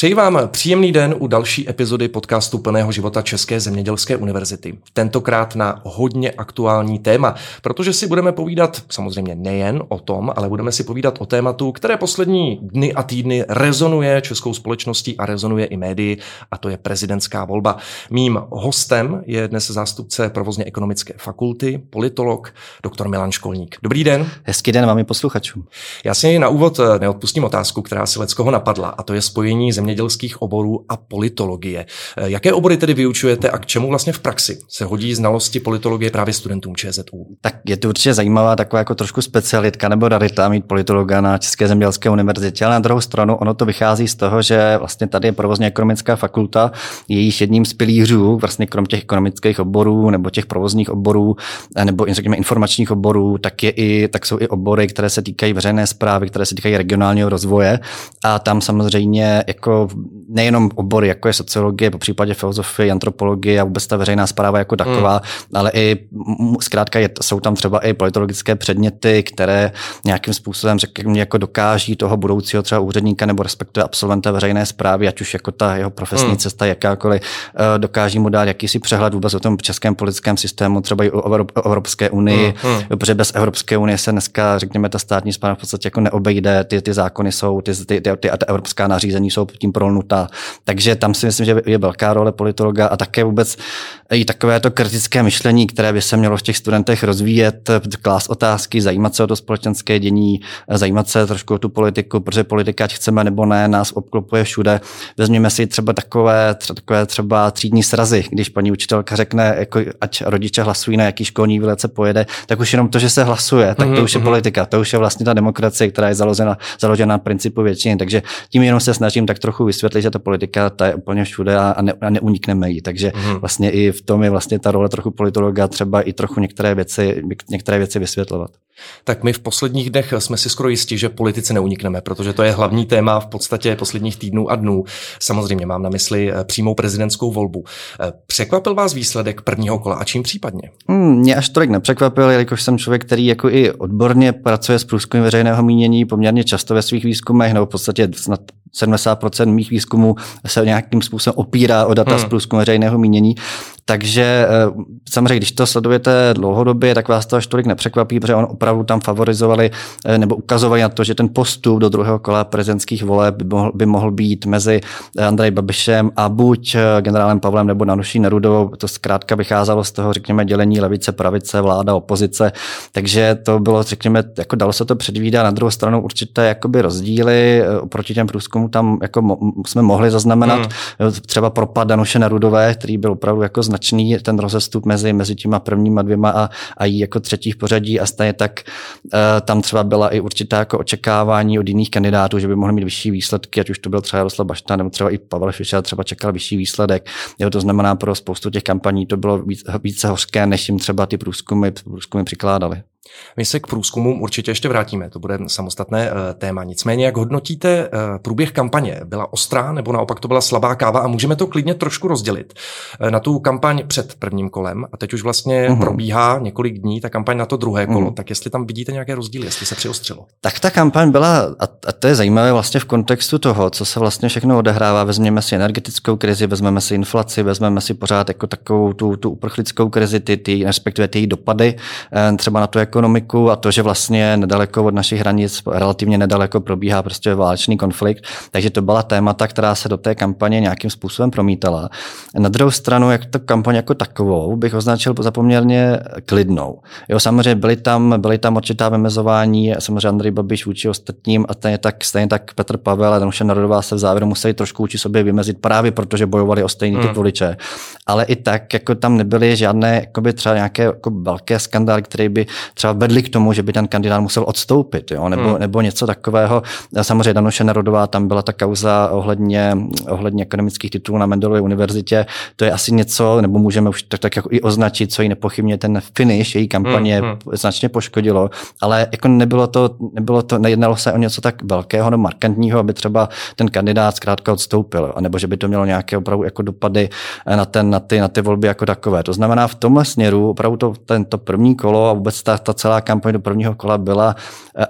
Přeji vám příjemný den u další epizody podcastu Plného života České zemědělské univerzity. Tentokrát na hodně aktuální téma, protože si budeme povídat samozřejmě nejen o tom, ale budeme si povídat o tématu, které poslední dny a týdny rezonuje českou společností a rezonuje i médii, a to je prezidentská volba. Mým hostem je dnes zástupce provozně ekonomické fakulty, politolog, doktor Milan Školník. Dobrý den. Hezký den vám i posluchačům. Já si na úvod neodpustím otázku, která si leckoho napadla, a to je spojení zemědělských oborů a politologie. Eh, jaké obory tedy vyučujete a k čemu vlastně v praxi se hodí znalosti politologie právě studentům ČZU? Tak je to určitě zajímavá taková jako trošku specialitka nebo rarita mít politologa na České zemědělské univerzitě, ale na druhou stranu ono to vychází z toho, že vlastně tady je provozně ekonomická fakulta, jejíž jedním z pilířů, vlastně krom těch ekonomických oborů nebo těch provozních oborů eh, nebo řekněme informačních oborů, tak, je i, tak jsou i obory, které se týkají veřejné zprávy, které se týkají regionálního rozvoje a tam samozřejmě jako nejenom obory, jako je sociologie, po případě filozofie, antropologie a vůbec ta veřejná zpráva jako taková, hmm. ale i zkrátka je, jsou tam třeba i politologické předměty, které nějakým způsobem řekněme, jako dokáží toho budoucího třeba úředníka nebo respektive absolventa veřejné zprávy, ať už jako ta jeho profesní hmm. cesta jakákoliv, eh, dokáží mu dát jakýsi přehled vůbec o tom českém politickém systému, třeba i o Evropské unii, hmm. hmm. protože bez Evropské unie se dneska, řekněme, ta státní zpráva v podstatě jako neobejde, ty, ty zákony jsou, ty, ty, ty, ty, ty evropská nařízení jsou tím prolnutá. Takže tam si myslím, že je velká role politologa a také vůbec i takové to kritické myšlení, které by se mělo v těch studentech rozvíjet, klást otázky, zajímat se o to společenské dění, zajímat se trošku o tu politiku, protože politika, ať chceme nebo ne, nás obklopuje všude. Vezměme si třeba takové, třeba, takové třeba třídní srazy, když paní učitelka řekne, jako, ať rodiče hlasují na jaký školní výlet se pojede, tak už jenom to, že se hlasuje, tak to mm-hmm. už je mhm. politika, to už je vlastně ta demokracie, která je založena, založena na principu většiny. Takže tím jenom se snažím tak trochu vysvětlit, že ta politika ta je úplně všude a, ne, a neunikneme jí. Takže mm-hmm. vlastně i v tom je vlastně ta role trochu politologa třeba i trochu některé věci, některé věci vysvětlovat. Tak my v posledních dnech jsme si skoro jistí, že politice neunikneme, protože to je hlavní téma v podstatě posledních týdnů a dnů. Samozřejmě mám na mysli eh, přímou prezidentskou volbu. Eh, překvapil vás výsledek prvního kola a čím případně? Hmm, mě až tolik nepřekvapil, jelikož jsem člověk, který jako i odborně pracuje s průzkumy veřejného mínění poměrně často ve svých výzkumech, nebo v podstatě snad 70% mých výzkumů se nějakým způsobem opírá o data hmm. z průzkumu veřejného mínění. Takže eh, samozřejmě, když to sledujete dlouhodobě, tak vás to až tolik nepřekvapí, protože on opravdu tam favorizovali eh, nebo ukazovali na to, že ten postup do druhého kola prezidentských voleb by mohl, by mohl být mezi eh, Andrej Babišem a buď generálem Pavlem nebo Nanuší Nerudovou. To zkrátka vycházelo z toho, řekněme, dělení levice, pravice, vláda, opozice. Takže to bylo, řekněme, jako dalo se to předvídat. Na druhou stranu určité jakoby rozdíly oproti těm průzkumům tam jako mo- jsme mohli zaznamenat. Hmm. Třeba propad Danuše Nerudové, který byl opravdu jako značný značný ten rozestup mezi, mezi těma prvníma dvěma a, a jí jako třetí v pořadí a stejně tak uh, tam třeba byla i určitá jako očekávání od jiných kandidátů, že by mohli mít vyšší výsledky, ať už to byl třeba Jaroslav Bašta nebo třeba i Pavel Fischer třeba čekal vyšší výsledek. Jo, to znamená pro spoustu těch kampaní to bylo víc, více hořké, než jim třeba ty průzkumy, průzkumy přikládali. My se k průzkumům určitě ještě vrátíme, to bude samostatné eh, téma. Nicméně, jak hodnotíte eh, průběh kampaně? Byla ostrá nebo naopak to byla slabá káva? A můžeme to klidně trošku rozdělit eh, na tu kampaň před prvním kolem a teď už vlastně uh-huh. probíhá několik dní ta kampaň na to druhé kolo. Uh-huh. Tak jestli tam vidíte nějaké rozdíly, jestli se přiostřilo? Tak ta kampaň byla, a to je zajímavé vlastně v kontextu toho, co se vlastně všechno odehrává. Vezměme si energetickou krizi, vezmeme si inflaci, vezmeme si pořád jako takovou tu, tu uprchlickou krizi, ty, ty, respektive ty dopady třeba na to, jako ekonomiku a to, že vlastně nedaleko od našich hranic, relativně nedaleko probíhá prostě válečný konflikt. Takže to byla témata, která se do té kampaně nějakým způsobem promítala. Na druhou stranu, jak to kampaň jako takovou, bych označil za poměrně klidnou. Jo, samozřejmě byly tam, byly tam určitá vymezování, samozřejmě Andrej Babiš vůči ostatním a stejně tak, stejně tak Petr Pavel a Danuše Narodová se v závěru museli trošku vůči sobě vymezit právě protože bojovali o stejný typ voliče. Ale i tak, jako tam nebyly žádné jakoby třeba nějaké jako velké skandály, které by třeba vedly k tomu, že by ten kandidát musel odstoupit, jo? Nebo, hmm. nebo něco takového. Samozřejmě Danuše Nerodová, tam byla ta kauza ohledně, ohledně akademických titulů na Mendelově univerzitě. To je asi něco, nebo můžeme už tak, tak jako i označit, co ji nepochybně ten finish její kampaně hmm. hmm. značně poškodilo, ale jako nebylo to, nebylo to, nejednalo se o něco tak velkého nebo markantního, aby třeba ten kandidát zkrátka odstoupil, nebo že by to mělo nějaké opravdu jako dopady na, ten, na, ty, na ty volby jako takové. To znamená v tomhle směru opravdu to, tento první kolo a vůbec ta, ta ta celá kampaň do prvního kola byla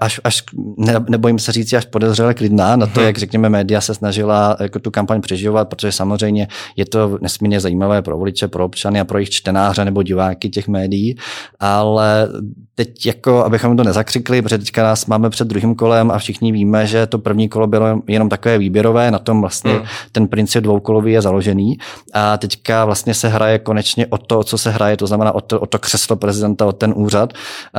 až, až ne, nebojím se říct, až podezřele klidná na to, mhm. jak řekněme, média se snažila jako tu kampaň přeživovat, protože samozřejmě je to nesmírně zajímavé pro voliče, pro občany a pro jejich čtenáře nebo diváky těch médií, ale teď jako, abychom to nezakřikli, protože teďka nás máme před druhým kolem a všichni víme, že to první kolo bylo jenom takové výběrové, na tom vlastně hmm. ten princip dvoukolový je založený a teďka vlastně se hraje konečně o to, co se hraje, to znamená o to, o to křeslo prezidenta, o ten úřad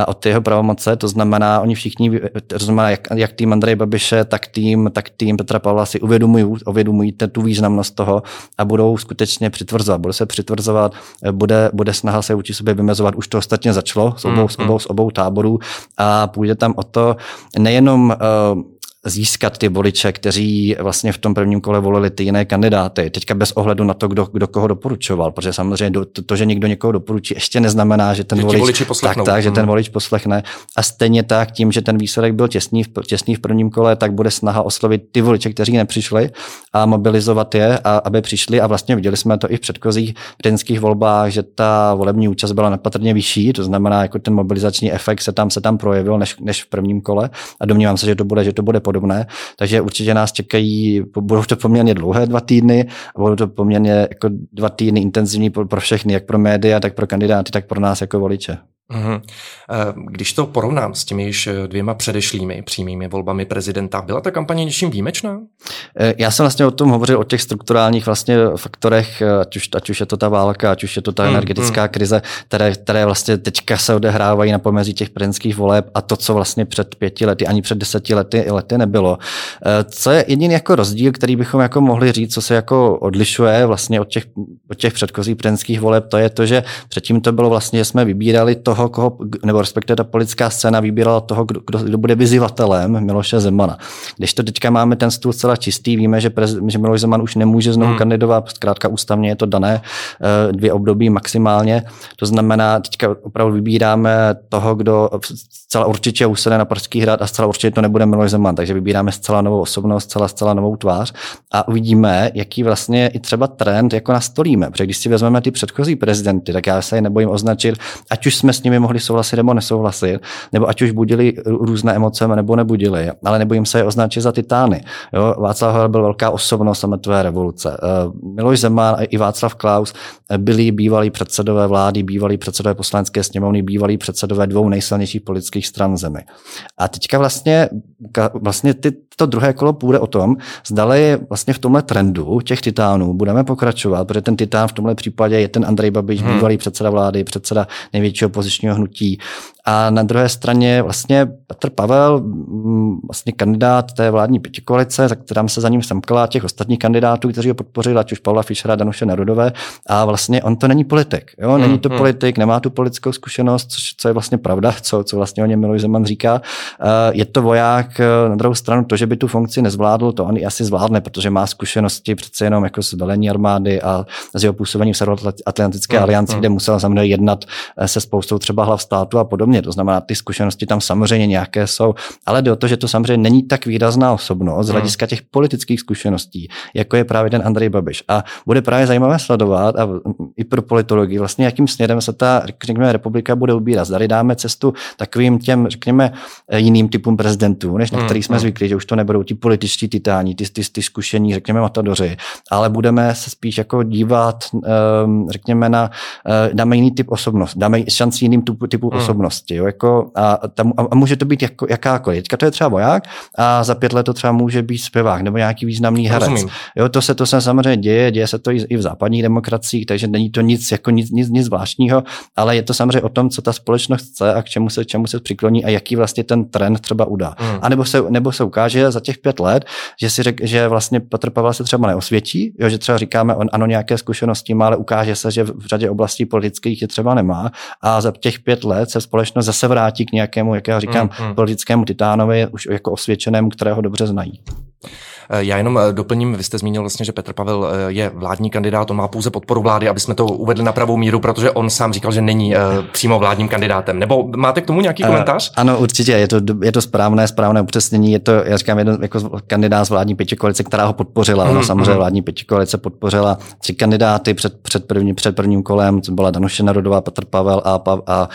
o ty jeho pravomoce, to znamená, oni všichni, to znamená, jak, jak tým Andreje Babiše, tak tým, tak tým Petra Pavla si uvědomují, uvědomují tu významnost toho a budou skutečně přitvrzovat, bude se přitvrzovat, bude, bude snaha se vůči sobě vymezovat, už to ostatně začalo s obou, hmm. s obou, s obou táborů a půjde tam o to nejenom uh, získat ty voliče, kteří vlastně v tom prvním kole volili ty jiné kandidáty. Teďka bez ohledu na to, kdo, kdo koho doporučoval, protože samozřejmě to, to, že někdo někoho doporučí, ještě neznamená, že ten že volič, tak, tak, že ten hmm. volič poslechne. A stejně tak tím, že ten výsledek byl těsný v, těsný v prvním kole, tak bude snaha oslovit ty voliče, kteří nepřišli a mobilizovat je, a, aby přišli. A vlastně viděli jsme to i v předchozích prezidentských volbách, že ta volební účast byla nepatrně vyšší, to znamená, jako ten mobilizační efekt se tam se tam projevil než, než v prvním kole. A domnívám se, že to bude, že to bude podobné. Takže určitě nás čekají, budou to poměrně dlouhé dva týdny a budou to poměrně jako dva týdny intenzivní pro všechny, jak pro média, tak pro kandidáty, tak pro nás jako voliče. Mhm. Eh, když to porovnám s těmi již dvěma předešlými přímými volbami prezidenta, byla ta kampaně něčím výjimečná? Eh, já jsem vlastně o tom hovořil, o těch strukturálních vlastně faktorech, eh, ať už, ať už je to ta válka, ať už je to ta mm, energetická mm. krize, které, které vlastně teďka se odehrávají na pomezí těch prezidentských voleb a to, co vlastně před pěti lety, ani před deseti lety, lety nebylo. Co je jediný jako rozdíl, který bychom jako mohli říct, co se jako odlišuje vlastně od těch, od těch předchozích prezidentských voleb, to je to, že předtím to bylo vlastně, že jsme vybírali toho, toho, koho, nebo respektive ta politická scéna vybírala toho, kdo, kdo, kdo bude vyzývatelem Miloše Zemana. Když to teďka máme ten stůl celá čistý, víme, že, prez, že Miloš Zeman už nemůže znovu hmm. kandidovat, zkrátka ústavně je to dané, eh, dvě období maximálně. To znamená, teďka opravdu vybíráme toho, kdo zcela určitě usede na Pražský hrad a zcela určitě to nebude Miloš Zeman, takže vybíráme zcela novou osobnost, zcela, zcela novou tvář a uvidíme, jaký vlastně i třeba trend jako nastolíme. Protože když si vezmeme ty předchozí prezidenty, tak já se je nebojím označit, ať už jsme s nimi mohli souhlasit nebo nesouhlasit, nebo ať už budili různé emoce nebo nebudili, ale nebojím se je označit za titány. Jo? Václav Havel byl velká osobnost sametové revoluce. Eh, Miloš Zeman a i Václav Klaus byli bývalí předsedové vlády, bývalí předsedové poslanecké sněmovny, bývalí předsedové dvou nejsilnějších politických stran zemi. A teďka vlastně, vlastně ty, to druhé kolo půjde o tom, zdali vlastně v tomhle trendu těch titánů budeme pokračovat, protože ten titán v tomhle případě je ten Andrej Babiš, hmm. bývalý předseda vlády, předseda největšího opozičního hnutí. A na druhé straně vlastně Petr Pavel, mm, vlastně kandidát té vládní pětikoalice, za kterým se za ním semkala těch ostatních kandidátů, kteří ho podpořili, ať už Pavla Fischera, Danuše Nerudové. A vlastně on to není politik. Jo? Není to hmm, politik, nemá tu politickou zkušenost, což, co je vlastně pravda, co, co vlastně o něm Miloš Zeman říká. Eh, je to voják, eh, na druhou stranu to, že by tu funkci nezvládl, to on i asi zvládne, protože má zkušenosti přece jenom jako z velení armády a z jeho působení v Severoatlantické hmm, alianci, kde musel samozřejmě jednat eh, se spoustou třeba hlav státu a podobně. To znamená, ty zkušenosti tam samozřejmě nějaké jsou, ale jde o to, že to samozřejmě není tak výrazná osobnost z hmm. hlediska těch politických zkušeností, jako je právě ten Andrej Babiš. A bude právě zajímavé sledovat a i pro politologii, vlastně jakým směrem se ta řekněme, republika bude ubírat. Zdali dáme cestu takovým těm, řekněme, jiným typům prezidentů, než na hmm, který jsme hmm. zvyklí, že už to nebudou ti političtí titáni, ty, ty, ty zkušení, řekněme, matadoři, ale budeme se spíš jako dívat, um, řekněme, na, uh, dáme jiný typ osobnosti, dáme šanci jiným typu, typu hmm. osobnosti. Jo, jako, a, tam, a, může to být jako, jakákoliv. Teďka to je třeba voják a za pět let to třeba může být zpěvák nebo nějaký významný herec. Jo, to se to se samozřejmě děje, děje se to i, i v západních demokraciích, takže není to nic jako nic, nic, nic zvláštního, ale je to samozřejmě o tom, co ta společnost chce a k čemu se, čemu se přikloní a jaký vlastně ten trend třeba udá. Hmm. A nebo se, nebo se ukáže za těch pět let, že si řek, že vlastně Petr Pavel se třeba neosvědčí, jo, že třeba říkáme, on ano, nějaké zkušenosti má, ale ukáže se, že v řadě oblastí politických je třeba nemá a za těch pět let se společnost zase vrátí k nějakému, jak já říkám, hmm, hmm. politickému titánovi, už jako osvědčenému, kterého dobře znají. Eh, já jenom eh, doplním, vy jste zmínil vlastně, že Petr Pavel eh, je vládní kandidát, on má pouze podporu vlády, aby jsme to uvedli na pravou míru, protože on sám říkal, že není přímo vládním kandidátem. Nebo máte k tomu nějaký komentář? Uh, ano, určitě, je to, je to správné, správné upřesnění. Je to, já říkám, jeden jako kandidát z vládní pětikoalice, která ho podpořila. Mm, ono samozřejmě mm. vládní pětikoalice podpořila tři kandidáty před, před, první, před prvním kolem, co byla Danuše Narodová, Petr Pavel a, a, a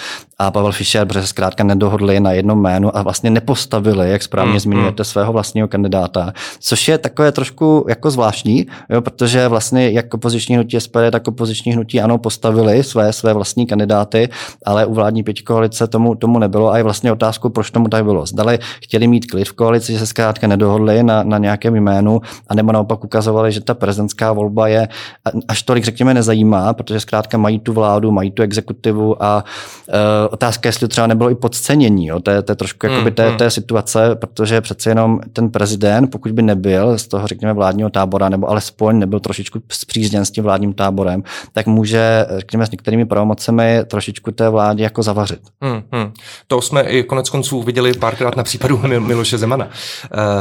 Pavel Fischer, protože se zkrátka nedohodli na jednom jménu a vlastně nepostavili, jak správně mm, zmiňujete, mm. svého vlastního kandidáta, což je takové trošku jako zvláštní, jo, protože vlastně jak opoziční hnutí SPD, tak opoziční hnutí ano postavili své, své vlastní kandidáty, ale u vládní pětikoalice tomu, tomu nebylo a je vlastně otázkou, proč tomu tak bylo. Zdali chtěli mít klid v koalici, že se zkrátka nedohodli na, na nějakém jménu, anebo naopak ukazovali, že ta prezidentská volba je až tolik, řekněme, nezajímá, protože zkrátka mají tu vládu, mají tu exekutivu a uh, otázka, jestli třeba nebylo i podcenění jo, té, té trošku jakoby té, mm, té situace, protože přece jenom ten prezident, pokud by nebyl z toho, řekněme, vládního tábora, nebo alespoň nebyl trošičku zpřízněn s tím vládním táborem, tak může, řekněme, s některými pravomocemi trošičku té vládě jako zavařit. Hmm, hmm. To jsme i konec konců viděli párkrát na případu Miloše Zemana. Uh,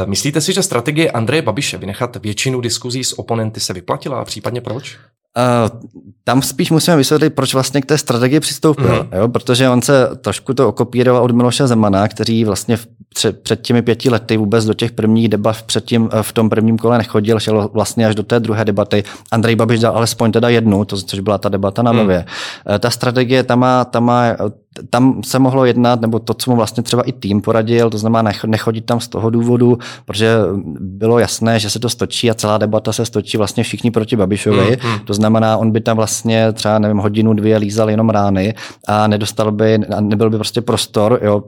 myslíte si, že strategie Andreje Babiše vynechat většinu diskuzí s oponenty se vyplatila a případně proč? Uh, tam spíš musíme vysvětlit, proč vlastně k té strategii přistoupil, mm. jo? protože on se trošku to okopíroval od Miloše Zemana, který vlastně v, před, před těmi pěti lety vůbec do těch prvních debat předtím v tom prvním kole nechodil, šel vlastně až do té druhé debaty. Andrej Babiš dal alespoň teda jednu, to, což byla ta debata na nově. Mm. Ta strategie tam má, tam má tam se mohlo jednat, nebo to, co mu vlastně třeba i tým poradil, to znamená nechodit tam z toho důvodu, protože bylo jasné, že se to stočí a celá debata se stočí vlastně všichni proti Babišovi. Mm, mm. To znamená, on by tam vlastně třeba, nevím, hodinu, dvě lízal jenom rány a nedostal by, a nebyl by prostě prostor, jo,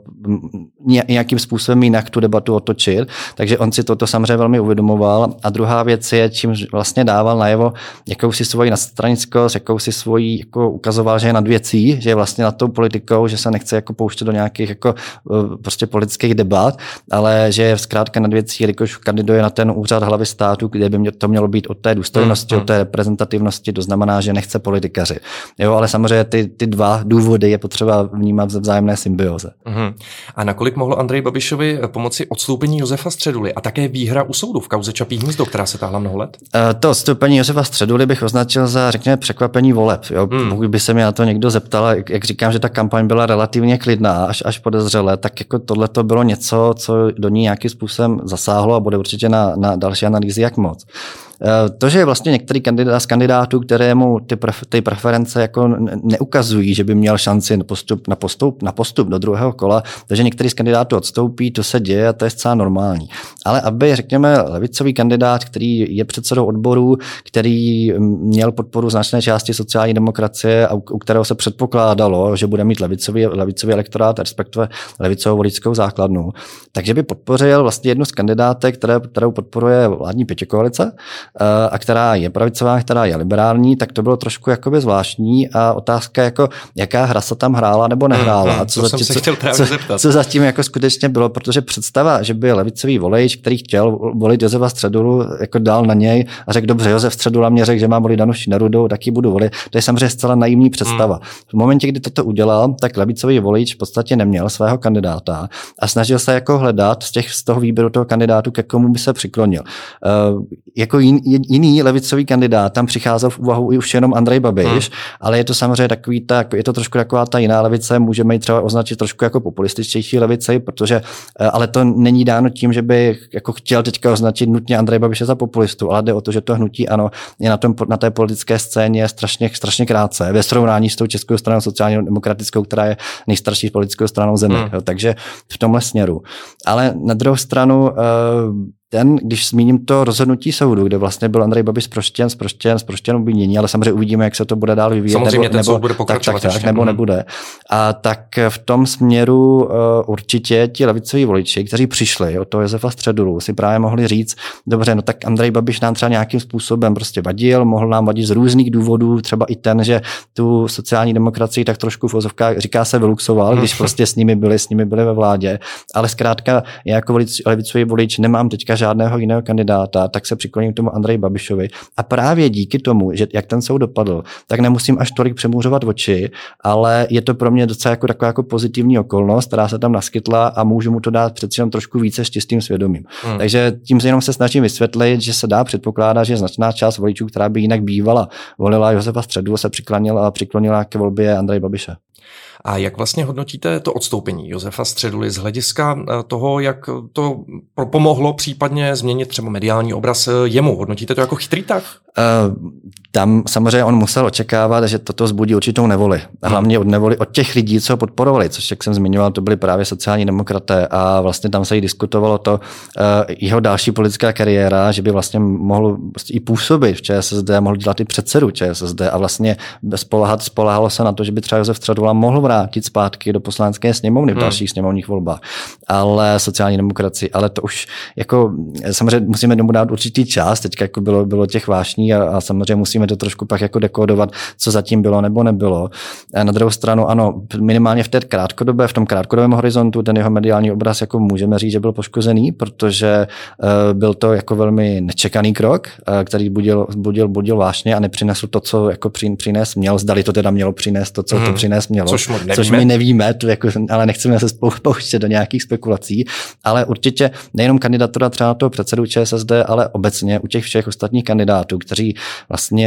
nějakým způsobem jinak tu debatu otočit. Takže on si toto samozřejmě velmi uvědomoval. A druhá věc je, čím vlastně dával najevo jakousi svoji nadstranickost, jakousi svoji, jako ukazoval, že je nad věcí, že je vlastně nad tou politikou politikou, že se nechce jako pouštět do nějakých jako eh, prostě politických debat, ale že je zkrátka nad věcí, jelikož kandiduje na ten úřad hlavy státu, kde by to mělo být od té důstojnosti, mm, od té reprezentativnosti, to znamená, že nechce politikaři. Jo, ale samozřejmě ty, ty dva důvody je potřeba vnímat ze vzájemné symbioze. Mm. A nakolik mohlo Andrej Babišovi pomoci odstoupení Josefa Středuly a také výhra u soudu v kauze Čapí hnízdo, která se táhla mnoho let? Uh, to odstoupení Josefa Středuly bych označil za, řekněme, překvapení voleb. Jo? Mm. Pokud by se mě na to někdo zeptal, jak, jak říkám, že ta kampaň byla relativně klidná, až, až podezřelé, tak jako tohle to bylo něco, co do ní nějakým způsobem zasáhlo a bude určitě na, na další analýzy, jak moc. Eh, to, že vlastně některý kandidát z kandidátů, kterému ty, pref, ty preference jako neukazují, že by měl šanci na postup, na, postup, na postup do druhého kola, takže některý z kandidátů odstoupí, to se děje a to je zcela normální. Ale aby, řekněme, levicový kandidát, který je předsedou odboru, který měl podporu značné části sociální demokracie a u, u kterého se předpokládalo, že bude mít levicový, levicový elektorát, respektive levicovou voličskou základnu, takže by podpořil vlastně jednu z kandidátek, které, kterou podporuje vládní pětikoalice, a která je pravicová, která je liberální, tak to bylo trošku jakoby zvláštní a otázka jako, jaká hra se tam hrála nebo nehrála. Hmm, co, zatím, co, co, co zatím jako skutečně bylo, protože představa, že by levicový volič, který chtěl volit Josefa Středulu, jako dal na něj a řekl, dobře, Josef Středula mě řekl, že má volit Danu Šinerudu, tak ji budu volit. To je samozřejmě zcela naivní představa. Hmm. V momentě, kdy toto udělal, tak levicový volič v podstatě neměl svého kandidáta a snažil se jako hledat z, těch, z toho výběru toho kandidátu, ke komu by se přiklonil. Uh, jako jin, jiný levicový kandidát, tam přicházel v úvahu i už jenom Andrej Babiš, hmm. ale je to samozřejmě takový, tak, je to trošku taková ta jiná levice, můžeme ji třeba označit trošku jako populističtější levice, protože, eh, ale to není dáno tím, že by jako chtěl teďka označit nutně Andrej Babiše za populistu, ale jde o to, že to hnutí ano, je na, tom, na té politické scéně strašně, strašně krátce ve srovnání s tou českou stranou sociálně demokratickou, která je nejstarší politickou stranou země. Hmm. Jo, takže v tomhle směru. Ale na druhou stranu uh, ten, když zmíním to rozhodnutí soudu, kde vlastně byl Andrej Babiš zproštěn, zproštěn, zproštěn obvinění, ale samozřejmě uvidíme, jak se to bude dál vyvíjet. Samozřejmě nebo, ten nebo, bude pokračovat tak, tak, tak, nebo mhm. nebude. A tak v tom směru uh, určitě ti levicoví voliči, kteří přišli od toho Josefa Středulu, si právě mohli říct, dobře, no tak Andrej Babiš nám třeba nějakým způsobem prostě vadil, mohl nám vadit z různých důvodů, třeba i ten, že tu sociální demokracii tak trošku v ozovkách říká se vyluxoval, když mhm. prostě s nimi byli, s nimi byli ve vládě, ale zkrátka já jako levicový volič nemám teďka žádného jiného kandidáta, tak se přikloním k tomu Andrej Babišovi. A právě díky tomu, že jak ten soud dopadl, tak nemusím až tolik přemůřovat oči, ale je to pro mě docela jako taková jako pozitivní okolnost, která se tam naskytla a můžu mu to dát přeci jenom trošku více s čistým svědomím. Hmm. Takže tím se jenom se snažím vysvětlit, že se dá předpokládat, že značná část voličů, která by jinak bývala, volila Josefa Středu, se přiklonila, přiklonila ke volbě Andrej Babiše. A jak vlastně hodnotíte to odstoupení Josefa Středuly z hlediska eh, toho, jak to pomohlo případně změnit třeba mediální obraz eh, jemu? Hodnotíte to jako chytrý tah? Uh, tam samozřejmě on musel očekávat, že toto zbudí určitou nevoli. Hlavně od nevoli od těch lidí, co ho podporovali, což, jak jsem zmiňoval, to byli právě sociální demokraté a vlastně tam se i diskutovalo to, uh, jeho další politická kariéra, že by vlastně mohl vlastně i působit v ČSSD, mohl dělat i předsedu ČSSD a vlastně spolehat, spolehalo se na to, že by třeba Josef Středula mohl vrátit zpátky do poslanecké sněmovny v hmm. dalších sněmovních volbách. Ale sociální demokracie, ale to už jako samozřejmě musíme domů dát určitý čas, teď jako bylo, bylo těch vášní a, a samozřejmě musíme to trošku pak jako dekodovat, co zatím bylo nebo nebylo. A na druhou stranu, ano, minimálně v té krátkodobé, v tom krátkodobém horizontu ten jeho mediální obraz jako můžeme říct, že byl poškozený, protože uh, byl to jako velmi nečekaný krok, uh, který budil, budil, budil vášně a nepřinesl to, co jako přinést měl. Zdali to teda mělo přinést to, co hmm. to přinést mělo. Což, nevíme. což my nevíme, to jako, ale nechceme se pouštět do nějakých spekulací. Ale určitě nejenom kandidatura třeba toho předsedu ČSSD, ale obecně u těch všech ostatních kandidátů, kteří vlastně,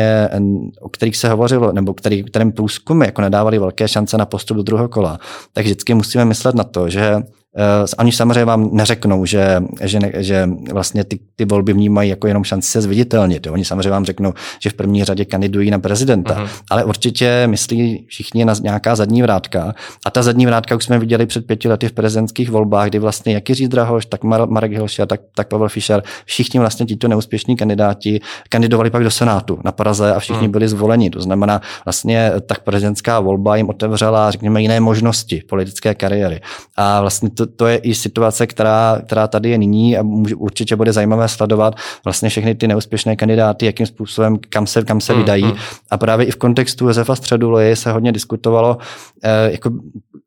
o kterých se hovořilo, nebo který, kterým průzkumy jako nedávali velké šance na postup do druhého kola, tak vždycky musíme myslet na to, že Uh, oni samozřejmě vám neřeknou, že, že, ne, že vlastně ty, ty volby vnímají jako jenom šanci se zviditelnit. Jo. Oni samozřejmě vám řeknou, že v první řadě kandidují na prezidenta, uh-huh. ale určitě myslí všichni na nějaká zadní vrátka. A ta zadní vrátka už jsme viděli před pěti lety v prezidentských volbách, kdy vlastně jak Jiří Drahoš, tak Marek Hilšer, tak, tak Pavel Fischer, všichni vlastně tito neúspěšní kandidáti kandidovali pak do Senátu na Praze a všichni uh-huh. byli zvoleni. To znamená, vlastně tak prezidentská volba jim otevřela, řekněme, jiné možnosti politické kariéry. A vlastně to, to je i situace, která, která tady je nyní a může, určitě bude zajímavé sledovat vlastně všechny ty neúspěšné kandidáty, jakým způsobem, kam se, kam se vydají. Mm. A právě i v kontextu Josefa Středuly se hodně diskutovalo, eh, jako,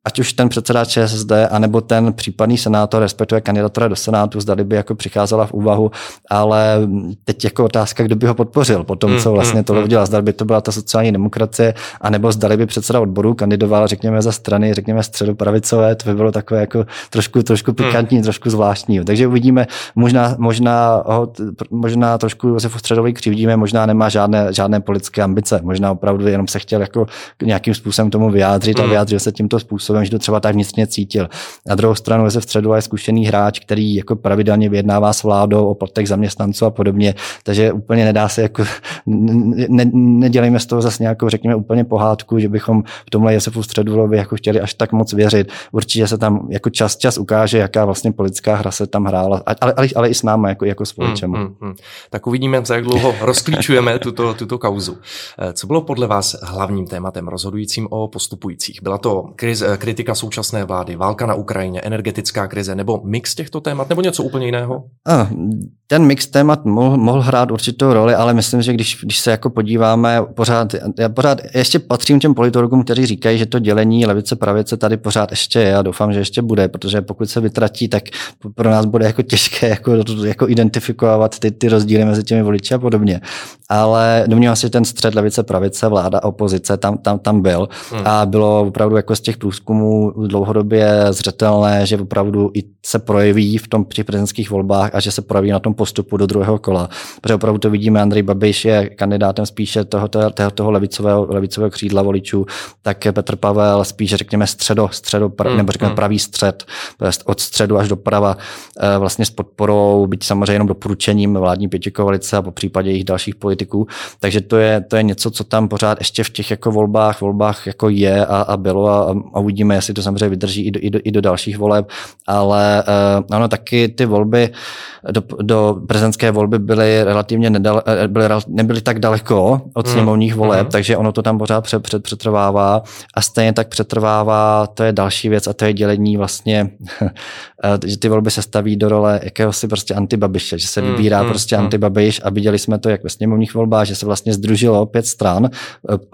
ať už ten předseda ČSSD, anebo ten případný senátor, respektive kandidatura do Senátu, zdali by jako přicházela v úvahu, ale teď jako otázka, kdo by ho podpořil po tom, co vlastně mm, to mm. udělal. Zdali by to byla ta sociální demokracie, anebo zdali by předseda odboru kandidoval, řekněme, za strany, řekněme, středopravicové, to by bylo takové jako trošku, trošku hmm. pikantní, hmm. trošku zvláštní. Takže uvidíme, možná, možná, ho, možná trošku Josefu Středovi křivdíme, možná nemá žádné, žádné politické ambice, možná opravdu jenom se chtěl jako nějakým způsobem tomu vyjádřit hmm. a vyjádřil se tímto způsobem, že to třeba tak vnitřně cítil. Na druhou stranu Josef Středova je zkušený hráč, který jako pravidelně vyjednává s vládou o platech zaměstnanců a podobně, takže úplně nedá se jako, ne, nedělejme z toho zase nějakou, řekněme, úplně pohádku, že bychom v tomhle Josefu Středulovi jako chtěli až tak moc věřit. Určitě se tam jako čas čas ukáže, jaká vlastně politická hra se tam hrála, ale, ale, ale i s námi jako, jako společem. Hmm, hmm, hmm. Tak uvidíme, za jak dlouho rozklíčujeme tuto, tuto kauzu. Eh, co bylo podle vás hlavním tématem rozhodujícím o postupujících? Byla to kriz, eh, kritika současné vlády, válka na Ukrajině, energetická krize nebo mix těchto témat nebo něco úplně jiného? A, ten mix témat mohl, mohl hrát určitou roli, ale myslím, že když, když se jako podíváme pořád, já pořád ještě patřím těm politologům, kteří říkají, že to dělení levice pravice tady pořád ještě je a doufám, že ještě bude, protože pokud se vytratí, tak pro nás bude jako těžké jako, jako identifikovat ty, ty rozdíly mezi těmi voliči a podobně. Ale domnívám se, že ten střed levice, pravice, vláda, opozice tam, tam, tam byl hmm. a bylo opravdu jako z těch průzkumů dlouhodobě zřetelné, že opravdu i se projeví v tom při prezidentských volbách a že se projeví na tom postupu do druhého kola. Protože opravdu to vidíme, Andrej Babiš je kandidátem spíše toho, toho, toho levicového, levicového křídla voličů, tak Petr Pavel spíše řekněme středo, středo hmm. nebo řekněme hmm. pravý střed od středu až doprava eh, vlastně s podporou, byť samozřejmě jenom doporučením vládní pětikoalice a po případě jejich dalších politiků. Takže to je, to je něco, co tam pořád ještě v těch jako volbách, volbách jako je a, a bylo a, a, uvidíme, jestli to samozřejmě vydrží i do, i do, i do dalších voleb, ale uh, ano, taky ty volby do, do prezidentské volby byly relativně nedale, eh, byly, nebyly tak daleko od hmm. sněmovních voleb, mm. takže ono to tam pořád před, před, přetrvává a stejně tak přetrvává, to je další věc a to je dělení vlastně že ty volby se staví do role jakéhosi prostě antibabiše, že se mm, vybírá mm, prostě mm. antibabiš a viděli jsme to jak ve sněmovních volbách, že se vlastně združilo pět stran e,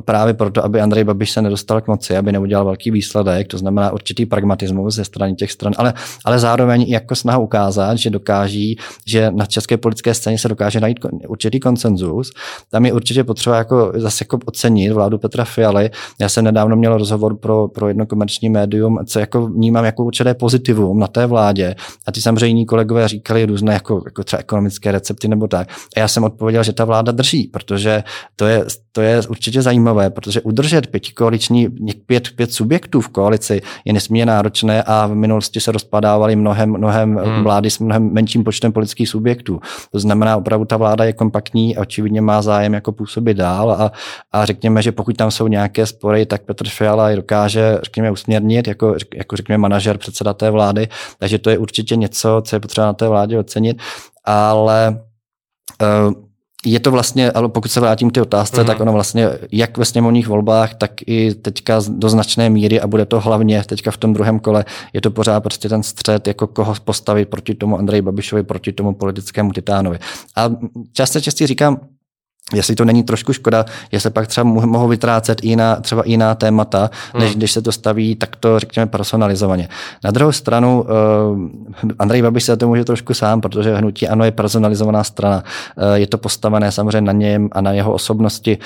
právě proto, aby Andrej Babiš se nedostal k moci, aby neudělal velký výsledek, to znamená určitý pragmatismus ze strany těch stran, ale, ale zároveň jako snaha ukázat, že dokáží, že na české politické scéně se dokáže najít určitý konsenzus. Tam je určitě potřeba jako zase jako ocenit vládu Petra Fialy. Já jsem nedávno měl rozhovor pro, pro jedno komerční médium, co jako vnímám jako určité veškeré pozitivum na té vládě. A ty samozřejmě jiní kolegové říkali různé jako, jako třeba ekonomické recepty nebo tak. A já jsem odpověděl, že ta vláda drží, protože to je, to je určitě zajímavé, protože udržet pětikoaliční, pět, pět subjektů v koalici je nesmírně náročné a v minulosti se rozpadávaly mnohem, mnohem hmm. vlády s mnohem menším počtem politických subjektů. To znamená, opravdu ta vláda je kompaktní a očividně má zájem jako působit dál a, a řekněme, že pokud tam jsou nějaké spory, tak Petr Fiala je dokáže, řekněme, usměrnit jako, jako řekněme, manažer, předseda té vlády, takže to je určitě něco, co je potřeba na té vládě ocenit, ale uh, je to vlastně, ale pokud se vrátím k té otázce, mm-hmm. tak ono vlastně jak ve sněmovních volbách, tak i teďka do značné míry a bude to hlavně teďka v tom druhém kole, je to pořád prostě ten střed, jako koho postavit proti tomu Andreji Babišovi, proti tomu politickému titánovi. A často častě říkám, jestli to není trošku škoda, že se pak třeba mohou vytrácet i na třeba i jiná témata, než hmm. když se to staví takto, řekněme, personalizovaně. Na druhou stranu, uh, Andrej Babiš se to může trošku sám, protože hnutí ano je personalizovaná strana. Uh, je to postavené samozřejmě na něm a na jeho osobnosti.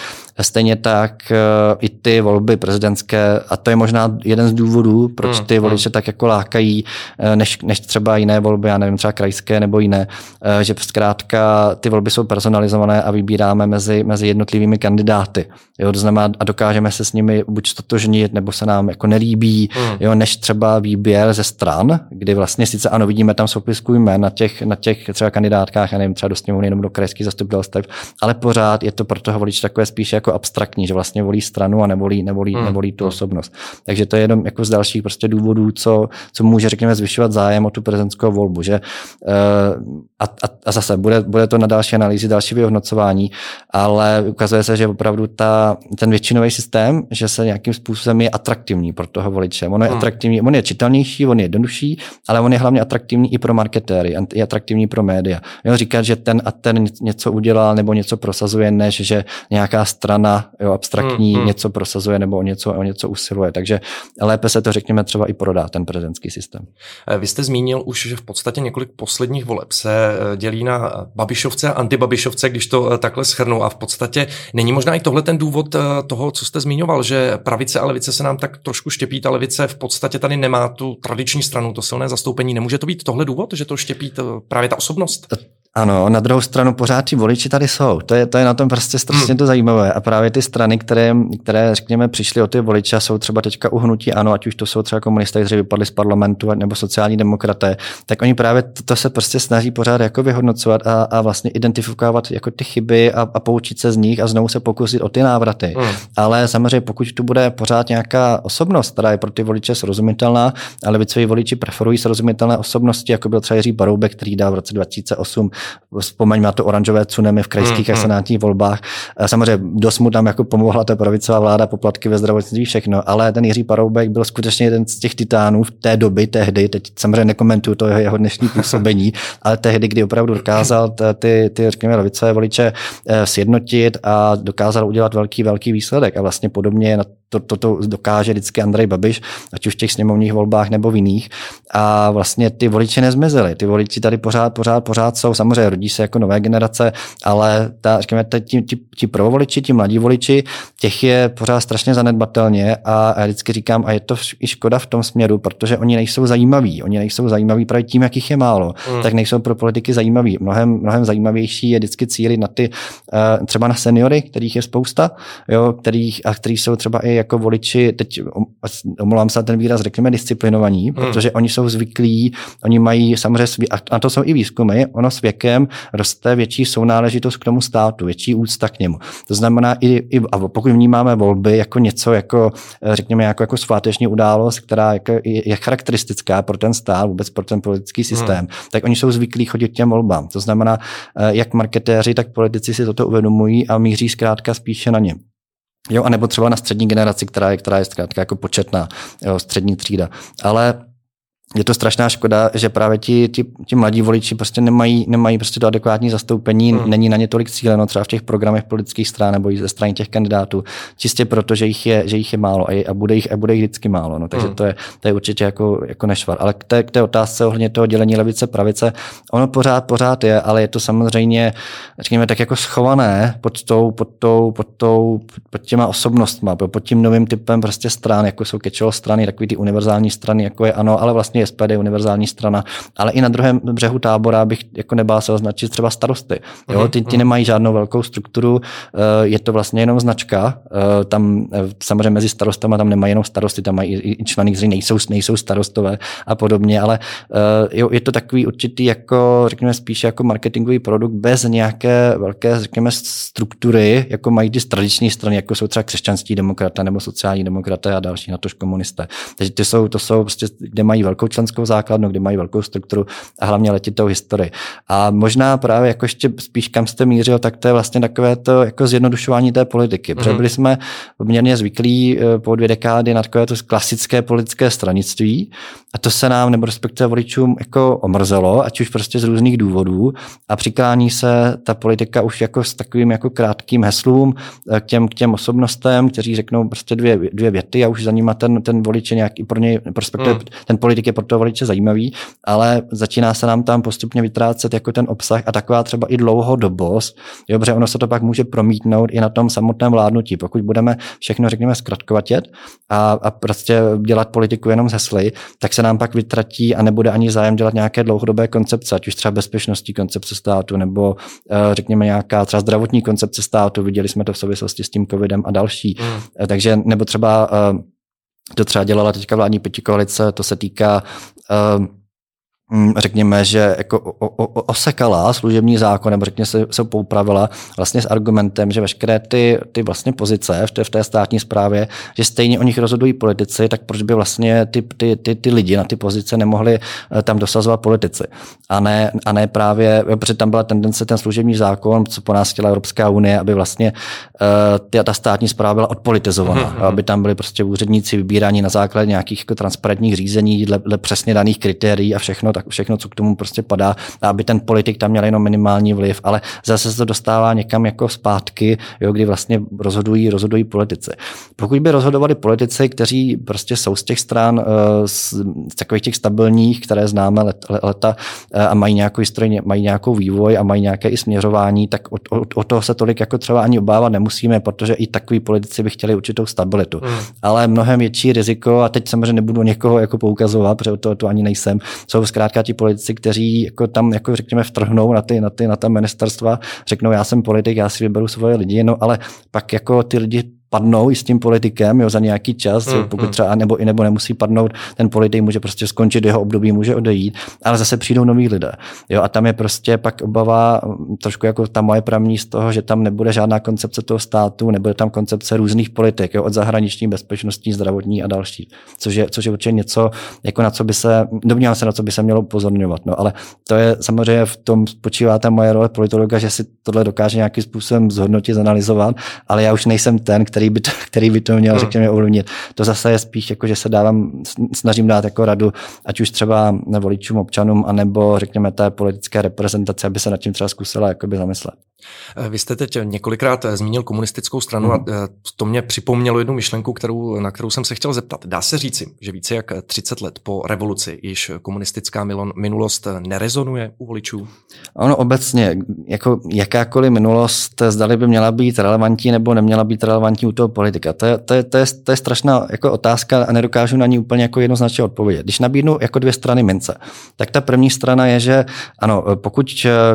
Stejně tak uh, i ty volby prezidentské, a to je možná jeden z důvodů, proč hmm, ty hmm. voliče tak jako lákají, uh, než, než třeba jiné volby, já nevím, třeba krajské nebo jiné, uh, že zkrátka ty volby jsou personalizované a vybíráme mezi, mezi jednotlivými kandidáty. Jo, to znamená, a dokážeme se s nimi buď stotožnit, nebo se nám jako nelíbí, hmm. jo, než třeba výběr ze stran, kdy vlastně sice ano, vidíme tam soupisku jmén na těch, na těch třeba kandidátkách, já nevím, třeba do sněmovny nebo do krajských zastupitelstev, ale pořád je to pro toho voliče takové spíše jako abstraktní, že vlastně volí stranu a nevolí, nevolí, hmm. nevolí tu osobnost. Takže to je jenom jako z dalších prostě důvodů, co, co může, řekněme, zvyšovat zájem o tu prezidentskou volbu, že uh, a, a, a zase bude, bude to na další analýzy, další vyhodnocování, ale ukazuje se, že opravdu ta, ten většinový systém, že se nějakým způsobem je atraktivní pro toho voliče. On je hmm. atraktivní, on je čitelnější, on je jednodušší, ale on je hlavně atraktivní i pro marketéry, je atraktivní pro média. Jo, říkat, že ten a ten něco udělal nebo něco prosazuje, než že nějaká strana jo, abstraktní hmm. něco prosazuje nebo o něco, o něco usiluje. Takže lépe se to, řekněme, třeba i prodá, ten prezidentský systém. Eh, vy jste zmínil už, že v podstatě několik posledních voleb se eh, dělí na Babišovce a antibabišovce, když to eh, takhle schrnu a v podstatě není možná i tohle ten důvod eh, toho, co jste zmiňoval, že pravice a levice se nám tak trošku štěpí, ta levice v podstatě tady nemá tu tradiční stranu, to silné zastoupení. Nemůže to být tohle důvod, že to štěpí právě ta osobnost? Ano, na druhou stranu pořád ti voliči tady jsou. To je, to je na tom prostě strašně hmm. to zajímavé. A právě ty strany, které, které řekněme, přišly o ty voliče, jsou třeba teďka uhnutí, ano, ať už to jsou třeba komunisté, kteří vypadli z parlamentu, nebo sociální demokraté, tak oni právě to, to se prostě snaží pořád jako vyhodnocovat a, a vlastně identifikovat jako ty chyby a, a poučit se z nich a znovu se pokusit o ty návraty. Hmm. Ale samozřejmě, pokud tu bude pořád nějaká osobnost, která je pro ty voliče srozumitelná, ale levicoví voliči preferují srozumitelné osobnosti, jako byl třeba Jiří Baroubek, který dal v roce 2008 vzpomeňme na to oranžové tsunami v krajských mm, a senátních volbách. Samozřejmě dost mu tam jako pomohla ta pravicová vláda, poplatky ve zdravotnictví, všechno, ale ten Jiří Paroubek byl skutečně jeden z těch titánů v té doby, tehdy, teď samozřejmě nekomentuju to jeho dnešní působení, ale tehdy, kdy opravdu dokázal ty, ty řekněme, levicové voliče eh, sjednotit a dokázal udělat velký, velký výsledek. A vlastně podobně na to, to, to dokáže vždycky Andrej Babiš, ať už v těch sněmovních volbách nebo v jiných. A vlastně ty voliči nezmizely. Ty voliči tady pořád, pořád, pořád jsou. Samozřejmě rodí se jako nové generace, ale ta, řekněme, ti, ti, ti prvovoliči, ti mladí voliči, těch je pořád strašně zanedbatelně a já vždycky říkám, a je to i škoda v tom směru, protože oni nejsou zajímaví. Oni nejsou zajímaví právě tím, jak jich je málo, mm. tak nejsou pro politiky zajímaví. Mnohem, mnohem zajímavější je vždycky cílit na ty, uh, třeba na seniory, kterých je spousta, jo, kterých, a kteří jsou třeba i jako voliči, teď omlouvám se ten výraz, řekněme disciplinovaní, hmm. protože oni jsou zvyklí, oni mají samozřejmě, svý, a to jsou i výzkumy, ono s věkem roste větší sounáležitost k tomu státu, větší úcta k němu. To znamená, i, i a pokud vnímáme volby jako něco, jako řekněme, jako, jako sváteční událost, která jako je, je charakteristická pro ten stát, vůbec pro ten politický systém, hmm. tak oni jsou zvyklí chodit k těm volbám. To znamená, eh, jak marketéři, tak politici si toto uvědomují a míří zkrátka spíše na ně. Jo, anebo třeba na střední generaci, která je, která je zkrátka jako početná, jo, střední třída. Ale je to strašná škoda, že právě ti, ti, ti mladí voliči prostě nemají, nemají prostě to adekvátní zastoupení, hmm. není na ně tolik cíleno třeba v těch programech politických stran nebo i ze strany těch kandidátů, čistě proto, že jich je, že jich je málo a, je, a, bude, jich, a bude jich vždycky málo. No, takže hmm. to, je, to je určitě jako, jako nešvar. Ale k té, k té otázce ohledně toho dělení levice, pravice, ono pořád, pořád je, ale je to samozřejmě, řekněme, tak jako schované pod tou, pod tou, pod tou, pod těma osobnostma, pod tím novým typem prostě stran, jako jsou kečelo strany, takový ty univerzální strany, jako je ano, ale vlastně SPD univerzální strana, ale i na druhém břehu tábora bych jako nebál se označit třeba starosty. Jo, mhm, ty, ty mhm. nemají žádnou velkou strukturu, je to vlastně jenom značka, tam samozřejmě mezi starostama tam nemají jenom starosty, tam mají i členy, kteří nejsou, nejsou starostové a podobně, ale jo, je to takový určitý jako, řekněme spíše jako marketingový produkt bez nějaké velké, řekněme, struktury, jako mají ty tradiční strany, jako jsou třeba křesťanský demokraté nebo sociální demokraté a další, na tož komunisté. Takže ty jsou, to jsou prostě, kde mají velkou členskou základnu, kde mají velkou strukturu a hlavně letitou historii. A možná právě jako ještě spíš kam jste mířil, tak to je vlastně takové to jako zjednodušování té politiky. Mm-hmm. byli jsme poměrně zvyklí eh, po dvě dekády na takové to klasické politické stranictví a to se nám, nebo respektive voličům, jako omrzelo, ať už prostě z různých důvodů a přiklání se ta politika už jako s takovým jako krátkým heslům eh, k těm, k těm osobnostem, kteří řeknou prostě dvě, dvě věty a už za nima ten, ten volič je nějaký pro něj, respektive mm. ten politik je pro toho voliče zajímavý, ale začíná se nám tam postupně vytrácet jako ten obsah a taková třeba i dlouhodobost, jo, protože ono se to pak může promítnout i na tom samotném vládnutí. Pokud budeme všechno, řekněme, zkratkovatět a, a prostě dělat politiku jenom z hesly, tak se nám pak vytratí a nebude ani zájem dělat nějaké dlouhodobé koncepce, ať už třeba bezpečnostní koncepce státu nebo eh, řekněme nějaká třeba zdravotní koncepce státu. Viděli jsme to v souvislosti s tím covidem a další. Mm. Takže nebo třeba eh, to třeba dělala teďka vládní pětikoalice, to se týká Mm, řekněme, že jako osekala služební zákon, nebo řekněme se, se poupravila vlastně s argumentem, že veškeré ty, ty vlastně pozice v té, v té státní správě, že stejně o nich rozhodují politici, tak proč by vlastně ty, ty, ty, ty lidi na ty pozice nemohli eh, tam dosazovat politici. A ne, a ne právě, protože tam byla tendence ten služební zákon, co po nás chtěla Evropská unie, aby vlastně uh, ta státní zpráva byla odpolitizovaná, mm-hmm. aby tam byli prostě úředníci vybíráni na základě nějakých jako transparentních řízení, dle, dle přesně daných kritérií a všechno, tak všechno, co k tomu prostě padá, a aby ten politik tam měl jenom minimální vliv, ale zase se to dostává někam jako zpátky, jo, kdy vlastně rozhodují, rozhodují politici. Pokud by rozhodovali politici, kteří prostě jsou z těch stran, eh, z, z takových těch stabilních, které známe let, leta eh, a mají nějakou historii, mají nějakou vývoj a mají nějaké i směřování, tak od, od, od toho se tolik jako třeba ani obávat nemusíme, protože i takový politici by chtěli určitou stabilitu. Hmm. Ale mnohem větší riziko, a teď samozřejmě nebudu někoho jako poukazovat, protože to, to ani nejsem, jsou zkrátka zkrátka ti politici, kteří jako tam, jako řekněme, vtrhnou na ty, na ty, na ta ministerstva, řeknou, já jsem politik, já si vyberu svoje lidi, no ale pak jako ty lidi padnou i s tím politikem jo, za nějaký čas, mm, jo, pokud mm. třeba nebo i nebo nemusí padnout, ten politik může prostě skončit jeho období, může odejít, ale zase přijdou noví lidé. Jo, a tam je prostě pak obava trošku jako ta moje pramní z toho, že tam nebude žádná koncepce toho státu, nebude tam koncepce různých politik, jo, od zahraniční, bezpečnostní, zdravotní a další, což je, což je určitě něco, jako na co by se, domnívám se, na co by se mělo upozorňovat. No, ale to je samozřejmě v tom spočívá ta moje role politologa, že si tohle dokáže nějakým způsobem zhodnotit, zanalizovat, ale já už nejsem ten, který který by to, který by to měl, hmm. řekněme, ovlivnit. To zase je spíš jako, že se dávám, snažím dát jako radu, ať už třeba voličům, občanům, anebo řekněme té politické reprezentace, aby se nad tím třeba zkusila jakoby zamyslet. Eh, vy jste teď několikrát eh, zmínil komunistickou stranu mm. a eh, to mě připomnělo jednu myšlenku, kterou, na kterou jsem se chtěl zeptat. Dá se říci, že více jak 30 let po revoluci již komunistická minulost nerezonuje u voličů? Ono obecně, jako jakákoliv minulost, zdali by měla být relevantní nebo neměla být relevantní toho politika. To je, to je, to je, to je strašná jako otázka a nedokážu na ní úplně jako jednoznačně odpovědět. Když nabídnu jako dvě strany mince, tak ta první strana je, že ano, pokud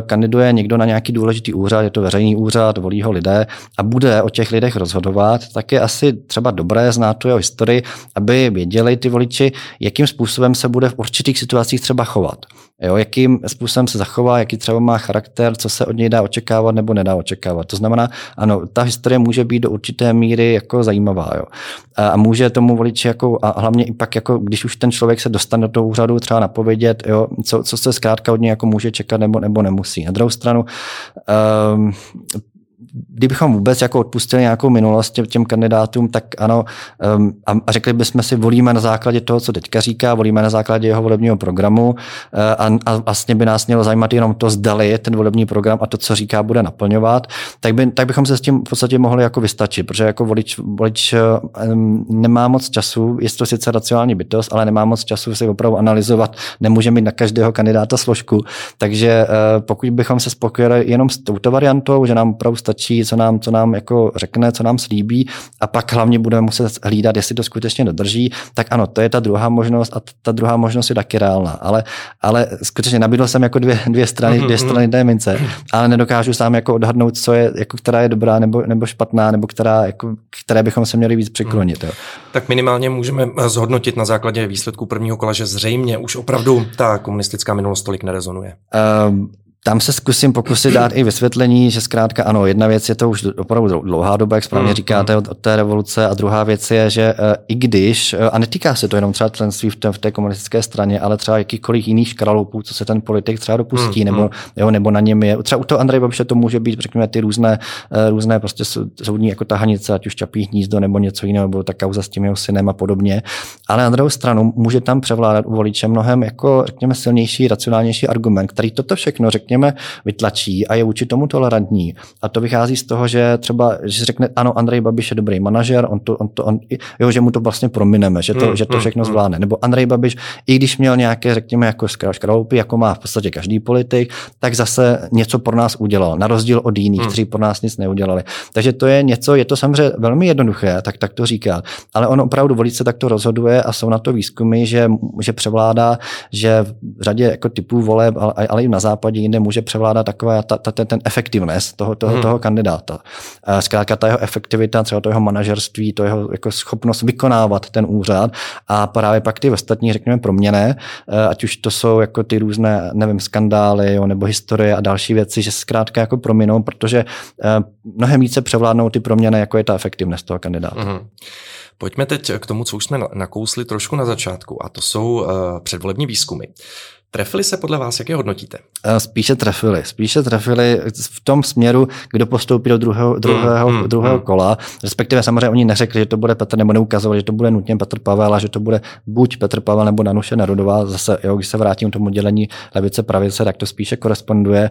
kandiduje někdo na nějaký důležitý úřad, úřad, je to veřejný úřad, volí ho lidé a bude o těch lidech rozhodovat, tak je asi třeba dobré znát tu jeho historii, aby věděli ty voliči, jakým způsobem se bude v určitých situacích třeba chovat. Jo, jakým způsobem se zachová, jaký třeba má charakter, co se od něj dá očekávat nebo nedá očekávat. To znamená, ano, ta historie může být do určité míry jako zajímavá. Jo. A může tomu voliči jako, a hlavně i pak, jako, když už ten člověk se dostane do toho úřadu, třeba napovědět, jo, co, co se zkrátka od něj jako může čekat nebo, nebo nemusí. Na druhou stranu, um, kdybychom vůbec jako odpustili nějakou minulost těm, těm kandidátům, tak ano, um, a řekli bychom si, volíme na základě toho, co teďka říká, volíme na základě jeho volebního programu uh, a, a vlastně by nás mělo zajímat jenom to, zdali ten volební program a to, co říká, bude naplňovat, tak, by, tak bychom se s tím v podstatě mohli jako vystačit, protože jako volič, volič um, nemá moc času, je to sice racionální bytost, ale nemá moc času si opravdu analyzovat, nemůže mít na každého kandidáta složku, takže uh, pokud bychom se spokojili jenom s touto variantou, že nám opravdu stačí stačí, co nám, co nám jako řekne, co nám slíbí a pak hlavně budeme muset hlídat, jestli to skutečně dodrží, tak ano, to je ta druhá možnost a ta druhá možnost je taky reálná. Ale, ale skutečně nabídl jsem jako dvě, dvě strany, dvě mhm, strany té mince, ale nedokážu sám jako odhadnout, co je, jako která je dobrá nebo, nebo špatná, nebo která, jako, které bychom se měli víc přiklonit. Jo. Tak minimálně můžeme zhodnotit na základě výsledků prvního kola, že zřejmě už opravdu ta komunistická minulost tolik nerezonuje. Um, tam se zkusím pokusit dát i vysvětlení, že zkrátka ano, jedna věc je to už opravdu dlouhá doba, jak správně mm, říkáte, mm. od, od té revoluce, a druhá věc je, že uh, i když, uh, a netýká se to jenom třeba členství v té, v té komunistické straně, ale třeba jakýkoliv jiných škraloupů, co se ten politik třeba dopustí, mm, nebo, mm. Jo, nebo na něm je, třeba u toho Andrej Babiše to může být, řekněme, ty různé, uh, různé prostě soudní jako tahanice, ať už čapí hnízdo nebo něco jiného, nebo ta kauza s tím jeho synem a podobně. Ale na druhou stranu může tam převládat u voliče mnohem jako, řekněme, silnější, racionálnější argument, který toto všechno, řekněme, řekněme, vytlačí a je vůči tomu tolerantní. A to vychází z toho, že třeba, že řekne, ano, Andrej Babiš je dobrý manažer, on to, on to, on, jo, že mu to vlastně promineme, že to, mm, že to mm, všechno mm, zvládne. Nebo Andrej Babiš, i když měl nějaké, řekněme, jako škraloupy, jako má v podstatě každý politik, tak zase něco pro nás udělal, na rozdíl od jiných, mm. kteří pro nás nic neudělali. Takže to je něco, je to samozřejmě velmi jednoduché, tak, tak to říká. Ale on opravdu volice takto rozhoduje a jsou na to výzkumy, že, že převládá, že v řadě jako typů voleb, ale, ale i na západě jinde může převládat taková ta, ta, ten, ten efektivnost toho, toho, hmm. toho kandidáta. Zkrátka ta jeho efektivita, třeba to jeho manažerství, to jeho jako schopnost vykonávat ten úřad a právě pak ty ostatní, řekněme, proměny, eh, ať už to jsou jako ty různé, nevím, skandály jo, nebo historie a další věci, že zkrátka jako prominou, protože eh, mnohem více převládnou ty proměny, jako je ta efektivnost toho kandidáta. Hmm. Pojďme teď k tomu, co už jsme nakousli trošku na začátku, a to jsou uh, předvolební výzkumy. Trefili se podle vás, jak je hodnotíte? Eh, spíše trefili. Spíše trefili v tom směru, kdo postoupí do druhého, druhého, mm, mm, druhého mm. kola. Respektive samozřejmě oni neřekli, že to bude Petr, nebo neukazovali, že to bude nutně Petr Pavel, a že to bude buď Petr Pavel nebo Danuše Nerudová. Zase, jo, když se vrátím k tomu dělení levice, pravice, tak to spíše koresponduje.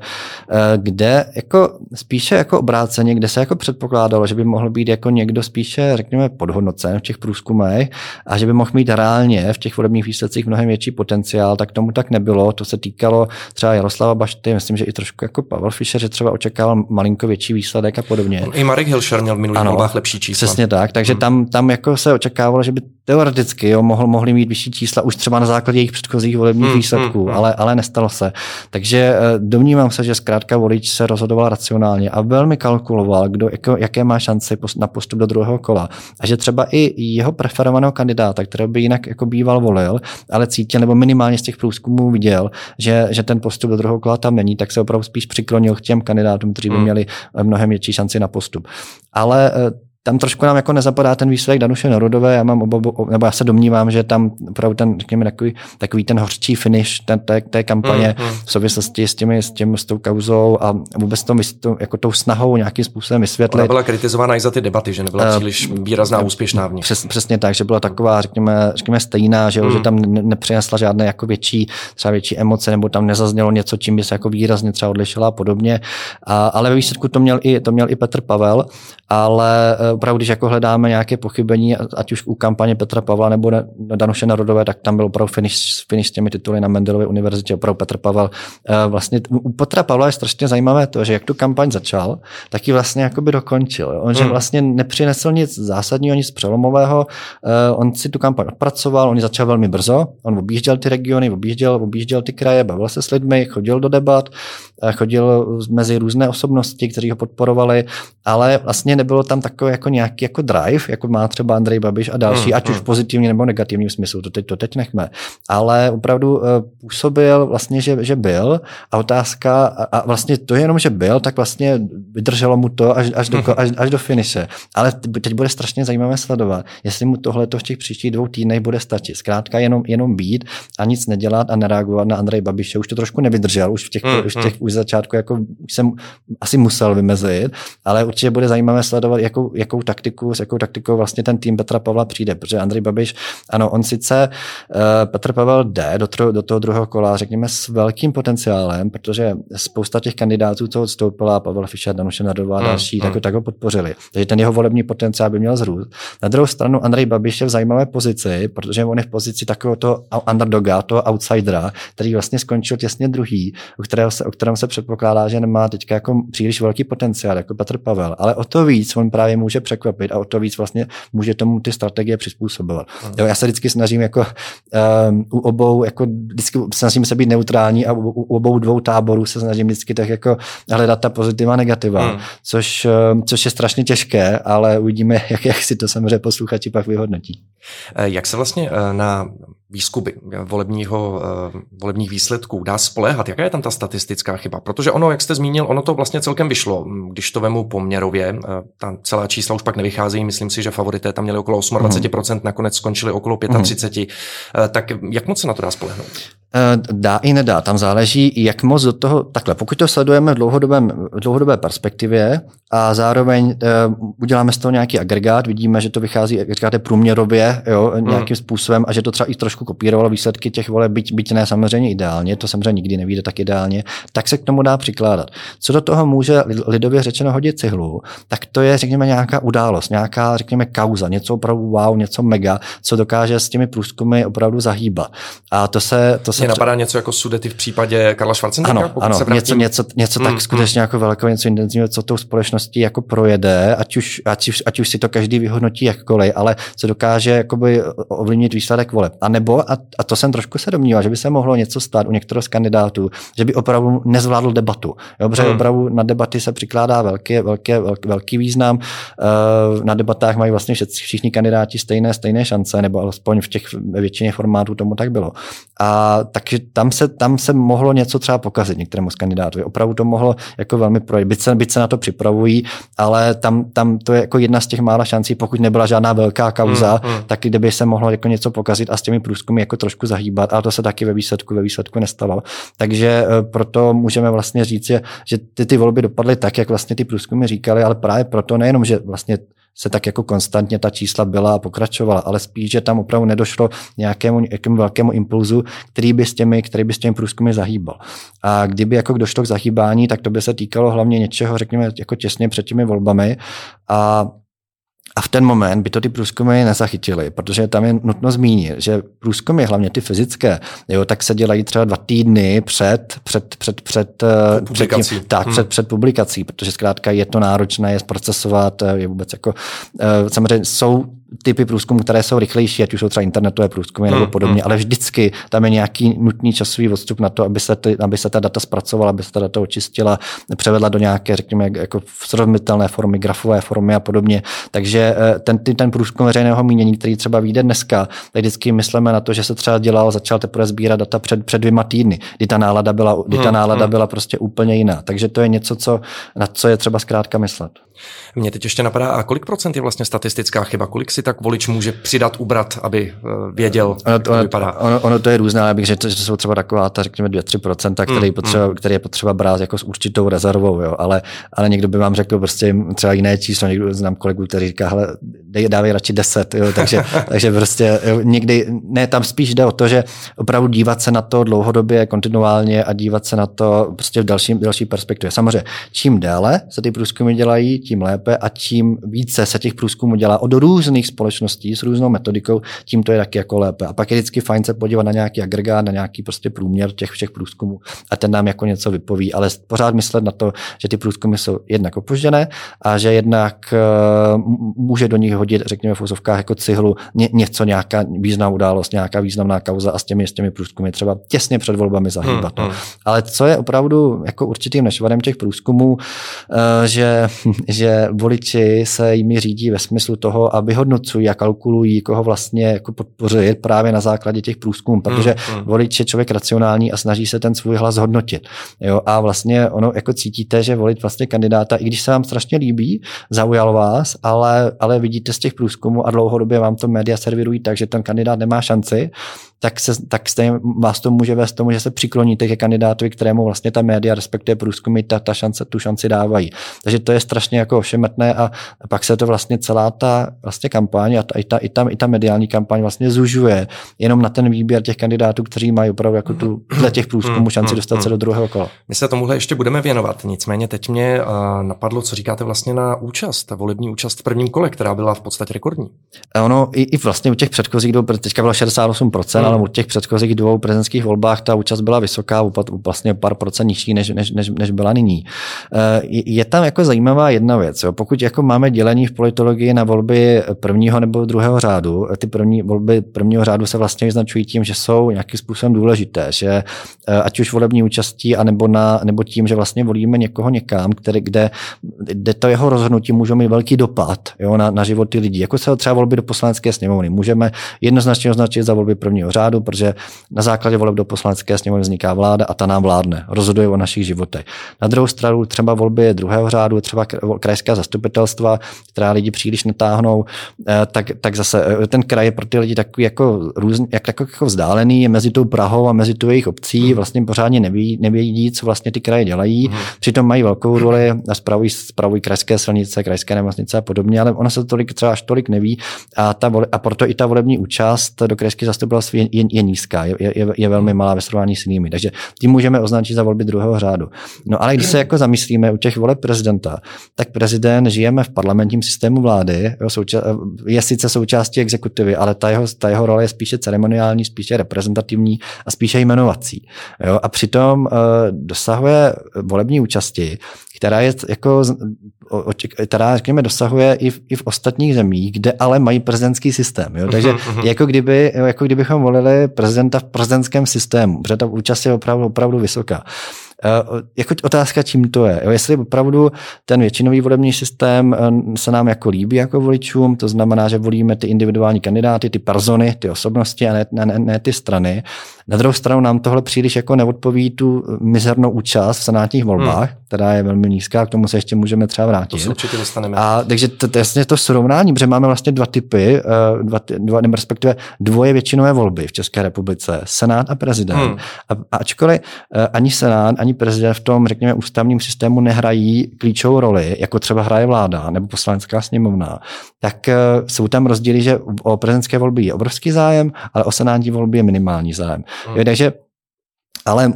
Eh, kde jako spíše jako obráceně, kde se jako předpokládalo, že by mohl být jako někdo spíše, řekněme, podhodnocen v těch průzkumech a že by mohl mít reálně v těch volebních výsledcích mnohem větší potenciál, tak tomu tak nebylo bylo. To se týkalo třeba Jaroslava Bašty, myslím, že i trošku jako Pavel Fischer, že třeba očekával malinko větší výsledek a podobně. I Marek Hilšer měl v minulých volbách lepší čísla. Přesně tak, takže hmm. tam, tam jako se očekávalo, že by teoreticky jo, mohl, mohli mít vyšší čísla už třeba na základě jejich předchozích volebních hmm, výsledků, hmm, hmm. Ale, ale nestalo se. Takže eh, domnívám se, že zkrátka volič se rozhodoval racionálně a velmi kalkuloval, kdo, jako, jaké má šance na postup do druhého kola. A že třeba i jeho preferovaného kandidáta, kterého by jinak jako býval volil, ale cítil nebo minimálně z těch průzkumů viděl, že, že ten postup do druhého kola tam není, tak se opravdu spíš přiklonil k těm kandidátům, kteří by hmm. měli mnohem větší šanci na postup. Ale eh, tam trošku nám jako nezapadá ten výsledek Danuše Narodové, já mám obavu, nebo já se domnívám, že tam opravdu ten, řekněme, takový, takový ten hořčí finish ten, té, té kampaně mm, mm. v souvislosti s, těmi, s, tím, s tou kauzou a vůbec tom, jako tou snahou nějakým způsobem vysvětlit. Ona byla kritizována i za ty debaty, že nebyla uh, příliš výrazná, úspěšná v nich. Přes, přesně tak, že byla taková, řekněme, řekněme stejná, že, mm. že tam nepřinesla žádné jako větší, třeba větší emoce, nebo tam nezaznělo něco, čím by se jako výrazně třeba odlišila a podobně. A, ale ve výsledku to měl i, to měl i Petr Pavel, ale eh, opravdu, když jako hledáme nějaké pochybení, ať už u kampaně Petra Pavla nebo Danuše Narodové, tak tam byl opravdu finish, finish s těmi tituly na Mendelově univerzitě, opravdu Petr Pavel. Eh, vlastně u Petra Pavla je strašně zajímavé to, že jak tu kampaň začal, tak ji vlastně jakoby dokončil. On že hmm. vlastně nepřinesl nic zásadního, nic přelomového, eh, on si tu kampaň odpracoval, on ji začal velmi brzo, on objížděl ty regiony, objížděl, objížděl ty kraje, bavil se s lidmi, chodil do debat, chodil mezi různé osobnosti, kteří ho podporovali, ale vlastně nebylo tam takové jako nějaký jako drive, jako má třeba Andrej Babiš a další, mm, ať mm. už v pozitivním nebo negativním smyslu, to teď, to teď nechme. Ale opravdu uh, působil vlastně, že, že byl a otázka, a, vlastně to jenom, že byl, tak vlastně vydrželo mu to až, až, do, až, až do finiše. Ale teď bude strašně zajímavé sledovat, jestli mu tohle to v těch příštích dvou týdnech bude stačit. Zkrátka jenom, jenom být a nic nedělat a nereagovat na Andrej Babiše. Už to trošku nevydržel, už v těch, mm, už v těch už začátku jako už jsem asi musel vymezit, ale určitě bude zajímavé sledovat, jakou, jakou jakou taktiku, s jakou taktikou vlastně ten tým Petra Pavla přijde, protože Andrej Babiš, ano, on sice uh, Petr Pavel jde do, tro, do toho druhého kola, řekněme, s velkým potenciálem, protože spousta těch kandidátů, co odstoupila, Pavel Fischer, Danuše Nadová a mm, další, mm. tak, ho, tak ho podpořili. Takže ten jeho volební potenciál by měl zrůst. Na druhou stranu Andrej Babiš je v zajímavé pozici, protože on je v pozici takového toho underdoga, toho outsidera, který vlastně skončil těsně druhý, u kterého se, o kterém se předpokládá, že nemá teďka jako příliš velký potenciál, jako Petr Pavel. Ale o to víc on právě může překvapit a o to víc vlastně může tomu ty strategie přizpůsobovat. Mm. Jo, já se vždycky snažím jako um, u obou, jako vždycky snažím se být neutrální a u, u obou dvou táborů se snažím vždycky tak jako hledat ta pozitiva a negativa, mm. což, ehm, což je strašně těžké, ale uvidíme, jak, jak si to samozřejmě posluchači pak vyhodnotí. Eh, jak se vlastně eh, na výzkumy volebního, eh, volebních výsledků dá spoléhat? Jaká je tam ta statistická chyba? Protože ono, jak jste zmínil, ono to vlastně celkem vyšlo. Když to vemu poměrově, ta celá čísla už pak nevycházejí, myslím si, že favorité tam měli okolo 28%, mm. nakonec skončili okolo 35%. Mm. Tak jak moc se na to dá spolehnout? Eh, dá i nedá. Tam záleží, jak moc do toho, takhle, pokud to sledujeme v, dlouhodobém, v dlouhodobé perspektivě a zároveň uh, uděláme z toho nějaký agregát, vidíme, že to vychází, jak říkáte, průměrově, jo, hmm. nějakým hmm. způsobem a že to třeba i trošku kopírovalo výsledky těch voleb, byť, byť ne samozřejmě ideálně, to samozřejmě nikdy nevíde tak ideálně, tak se k tomu dá přikládat. Co do toho může lidově řečeno hodit cihlu, tak to je, řekněme, nějaká událost, nějaká, řekněme, kauza, něco opravdu wow, něco mega, co dokáže s těmi průzkumy opravdu zahýbat. A to se, to se mě napadá něco jako sudety v případě Karla Schwarzeneggera? Ano, ano něco, něco, něco tak mm, skutečně mm. jako velkého, něco intenzivního, co tou společností jako projede, ať už, ať, už, ať už si to každý vyhodnotí jakkoliv, ale co dokáže jakoby ovlivnit výsledek voleb. A nebo, a, a to jsem trošku se domníval, že by se mohlo něco stát u některého z kandidátů, že by opravdu nezvládl debatu. Jo, protože mm. opravdu na debaty se přikládá velký, velký, velký, velký význam. Eh, na debatách mají vlastně všichni kandidáti stejné, stejné šance, nebo alespoň v těch většině formátů tomu tak bylo. A takže tam se, tam se mohlo něco třeba pokazit některému z kandidátů. Opravdu to mohlo jako velmi projít. Byť se, byť se na to připravují, ale tam, tam to je jako jedna z těch mála šancí, pokud nebyla žádná velká kauza, mm, mm. tak kdyby se mohlo jako něco pokazit a s těmi průzkumy jako trošku zahýbat, ale to se taky ve výsledku, ve výsledku nestalo. Takže eh, proto můžeme vlastně říct, že, že ty, ty volby dopadly tak, jak vlastně ty průzkumy říkali, ale právě proto nejenom, že vlastně se tak jako konstantně ta čísla byla a pokračovala, ale spíš, že tam opravdu nedošlo nějakému, nějakému velkému impulzu, který by s těmi, který by s těmi průzkumy zahýbal. A kdyby jako došlo k zahýbání, tak to by se týkalo hlavně něčeho, řekněme, jako těsně před těmi volbami a a v ten moment by to ty průzkumy nezachytily, protože tam je nutno zmínit, že průzkumy, hlavně ty fyzické, jo, tak se dělají třeba dva týdny před, před, před, před, eh, publikací. Před tím, tak, hmm. před, před publikací, protože zkrátka je to náročné, je zprocesovat, eh, je vůbec jako, eh, samozřejmě jsou typy průzkumů, které jsou rychlejší, ať už jsou třeba internetové průzkumy nebo hmm, podobně, hmm. ale vždycky tam je nějaký nutný časový odstup na to, aby se, ty, aby se ta data zpracovala, aby se ta data očistila, převedla do nějaké, řekněme, jako srozumitelné formy, grafové formy a podobně. Takže eh, ten, ten průzkum veřejného mínění, který třeba vyjde dneska, tak vždycky myslíme na to, že se třeba dělal, začal teprve sbírat data před, před dvěma týdny, kdy ta nálada byla, kdy ta hmm, nálada byla prostě úplně jiná. Takže to je něco, co, na co je třeba zkrátka myslet. Mě teď ještě napadá, a kolik procent je vlastně statistická chyba? Kolik si tak volič může přidat, ubrat, aby eh, věděl, ono, jak to ono, vypadá? Ono, ono, to je různé, abych řekl, že to jsou třeba taková ta, řekněme, 2-3%, který, mm, potřeba, mm. který je potřeba brát jako s určitou rezervou, jo. Ale, ale někdo by vám řekl prostě třeba jiné číslo, někdo znám kolegu, který říká, hele, dej, dávej radši 10, jo. Takže, takže prostě jo, někdy, ne, tam spíš jde o to, že opravdu dívat se na to dlouhodobě, kontinuálně a dívat se na to prostě v další, další perspektivě. Samozřejmě, čím déle se ty průzkumy dělají, tím lépe a tím více se těch průzkumů dělá od různých společností s různou metodikou, tím to je taky jako lépe. A pak je vždycky fajn se podívat na nějaký agregát, na nějaký prostě průměr těch všech průzkumů a ten nám jako něco vypoví. Ale pořád myslet na to, že ty průzkumy jsou jednak opožděné a že jednak uh, může do nich hodit, řekněme v úzovkách jako cihlu ně, něco, nějaká významná událost, nějaká významná kauza a s těmi, s těmi průzkumy třeba těsně před volbami zahýbat. Hmm, no. hmm. Ale co je opravdu jako určitým nešvadem těch průzkumů, uh, že že voliči se jimi řídí ve smyslu toho a vyhodnocují a kalkulují, koho vlastně jako podpořit právě na základě těch průzkumů, protože mm, mm. volič je člověk racionální a snaží se ten svůj hlas hodnotit. Jo? A vlastně ono jako cítíte, že volit vlastně kandidáta, i když se vám strašně líbí, zaujal vás, ale, ale vidíte z těch průzkumů a dlouhodobě vám to média servirují tak, že ten kandidát nemá šanci, tak, se, tak stejně vás to může vést tomu, že se přikloníte ke kandidátovi, kterému vlastně ta média, respektive průzkumy, ta, ta šance, tu šanci dávají. Takže to je strašně jako ošemetné a pak se to vlastně celá ta vlastně kampaň a ta, i, ta, i, ta, i ta mediální kampaň vlastně zužuje jenom na ten výběr těch kandidátů, kteří mají opravdu jako tu, dle těch průzkumů hmm, šanci hmm, dostat se hmm. do druhého kola. My se tomuhle ještě budeme věnovat, nicméně teď mě uh, napadlo, co říkáte vlastně na účast, volební účast v prvním kole, která byla v podstatě rekordní. Ono i, i vlastně u těch předchozích dvou, teďka bylo 68%, hmm. Ale u těch předchozích dvou prezidentských volbách ta účast byla vysoká, vlastně pár procent nižší, než, než, než, než byla nyní. Uh, je tam jako zajímavá jedna věc. Jo. Pokud jako máme dělení v politologii na volby prvního nebo druhého řádu, ty první volby prvního řádu se vlastně vyznačují tím, že jsou nějakým způsobem důležité, že eh, ať už volební účastí, anebo, na, nebo tím, že vlastně volíme někoho někam, který, kde, kde to jeho rozhodnutí může mít velký dopad jo, na, na životy lidí. Jako se třeba volby do poslanecké sněmovny. Můžeme jednoznačně označit za volby prvního řádu, protože na základě voleb do poslanecké sněmovny vzniká vláda a ta nám vládne, rozhoduje o našich životech. Na druhou stranu třeba volby druhého řádu, třeba krajská zastupitelstva, která lidi příliš netáhnou, eh, tak, tak zase eh, ten kraj je pro ty lidi takový jako různý, jak, jako, jako vzdálený, je mezi tou Prahou a mezi tou jejich obcí, hmm. vlastně pořádně neví, nevědí, co vlastně ty kraje dělají. Hmm. Přitom mají velkou roli a spravují, spravují krajské silnice, krajské nemocnice a podobně, ale ono se to tolik, třeba až tolik neví a, ta, a proto i ta volební účast do krajských zastupitelství je, je, nízká, je, je, je velmi malá ve srovnání s jinými. Takže tím můžeme označit za volby druhého řádu. No ale když se jako zamyslíme u těch voleb prezidenta, tak prezident žijeme v parlamentním systému vlády, jo, souča- je sice součástí exekutivy, ale ta jeho, ta jeho role je spíše ceremoniální, spíše reprezentativní a spíše jmenovací. Jo, a přitom uh, dosahuje volební účasti, která je jako, která, řekněme, dosahuje i v, i v ostatních zemích, kde ale mají prezidentský systém. Jo? Takže uh-huh, jako, kdyby, jako kdybychom volili prezidenta v prezidentském systému, protože ta účast je opravdu, opravdu vysoká. Uh, jako otázka, čím to je. Jo? Jestli opravdu ten většinový volební systém uh, se nám jako líbí jako voličům, to znamená, že volíme ty individuální kandidáty, ty persony, ty osobnosti a ne, ne, ne ty strany, na druhou stranu nám tohle příliš jako neodpoví tu mizernou účast v senátních volbách, hmm. která je velmi nízká, k tomu se ještě můžeme třeba vrátit. To se určitě dostaneme. A takže to, to, jasně to srovnání, protože máme vlastně dva typy, eh, dva, dva, nebo respektive dvoje většinové volby v České republice, senát a prezident. Hmm. A, ačkoliv eh, ani senát, ani prezident v tom, řekněme, ústavním systému nehrají klíčovou roli, jako třeba hraje vláda nebo poslanecká sněmovna, tak eh, jsou tam rozdíly, že o prezidentské volby je obrovský zájem, ale o senátní volby je minimální zájem. Hmm. Jo, takže ale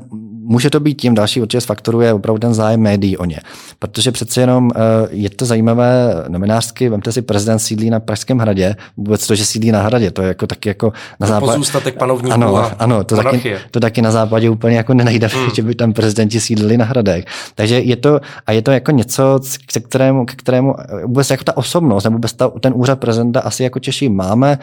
může to být tím, další určitě z faktorů je opravdu ten zájem médií o ně. Protože přece jenom eh, je to zajímavé novinářsky, vemte si, prezident sídlí na Pražském hradě, vůbec to, že sídlí na hradě, to je jako taky jako na západě. Pozůstatek panovníků ano, a ano, to taky, to taky na západě úplně jako nenajde, hmm. že by tam prezidenti sídlili na hradech. Takže je to, a je to jako něco, k kterému, k kterému vůbec jako ta osobnost, nebo vůbec ta, ten úřad prezidenta asi jako Češi máme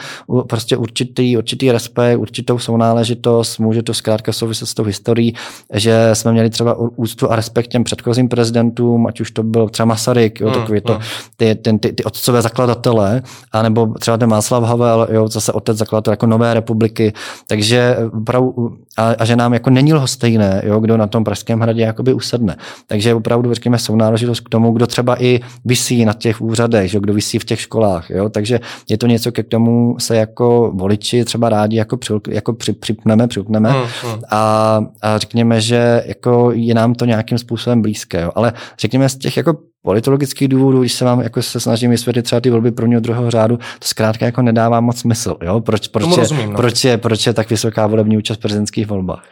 prostě určitý, určitý respekt, určitou sounáležitost, může to zkrátka souviset s tou historií, že jsme měli třeba úctu a respekt těm předchozím prezidentům, ať už to byl třeba Masaryk, jo, mm, takový to, mm. ty, ten, ty, ty otcové zakladatele, anebo třeba ten Václav Havel, jo, zase otec zakladatel jako Nové republiky, takže opravdu, a, a, že nám jako není lhostejné, jo, kdo na tom Pražském hradě jakoby usedne. Takže opravdu, řekněme, jsou náležitost k tomu, kdo třeba i vysí na těch úřadech, že, kdo vysí v těch školách. Jo, takže je to něco, ke tomu se jako voliči třeba rádi jako, při, jako při, připneme, připneme mm, mm. A, a řekněme, že jako je nám to nějakým způsobem blízké. Jo. Ale řekněme z těch jako politologických důvodů, když se vám jako se snažím vysvětlit třeba ty volby prvního druhého řádu, to zkrátka jako nedává moc smysl. Jo? Proč, proč, je, rozumím, no. proč, je, proč je tak vysoká volební účast v prezidentských volbách?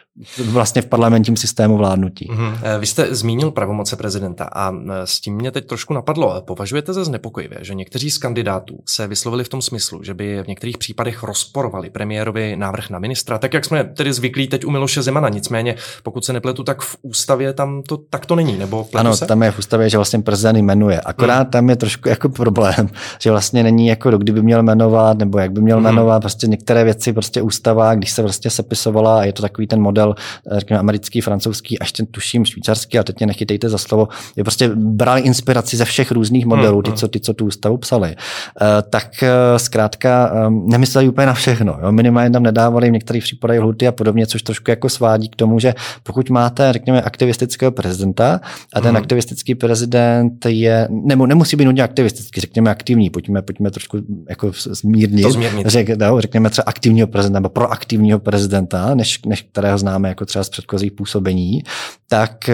Vlastně v parlamentním systému vládnutí. Mm-hmm. Vy jste zmínil pravomoce prezidenta a e, s tím mě teď trošku napadlo. Považujete za znepokojivé, že někteří z kandidátů se vyslovili v tom smyslu, že by v některých případech rozporovali premiérovi návrh na ministra, tak jak jsme tedy zvyklí teď u Miloše Zemana. Nicméně, pokud se nepletu, tak v ústavě tam to tak to není, nebo Ano, se? tam je v ústavě, že vlastně prezident jmenuje. Akorát hmm. tam je trošku jako problém, že vlastně není jako kdy by měl jmenovat, nebo jak by měl hmm. jmenovat, prostě některé věci prostě ústava, když se prostě sepisovala a je to takový ten model, řekněme, americký, francouzský, až ten tuším švýcarský, a teď mě nechytejte za slovo, je prostě brali inspiraci ze všech různých modelů, ty, hmm, co, ty, co tu ústavu psali. Uh, tak uh, zkrátka um, nemysleli úplně na všechno. Jo? Minimálně tam nedávali v některých případech lhuty a podobně, což trošku jako svádí k tomu, že pokud máte, řekněme, aktivistického prezidenta a ten hmm. aktivistický prezident prezident je, nebo nemusí být nutně aktivistický, řekněme aktivní, pojďme, pojďme trošku jako zmírnit, to zmírnit. Řek, no, řekněme třeba aktivního prezidenta nebo proaktivního prezidenta, než, než kterého známe jako třeba z předchozích působení, tak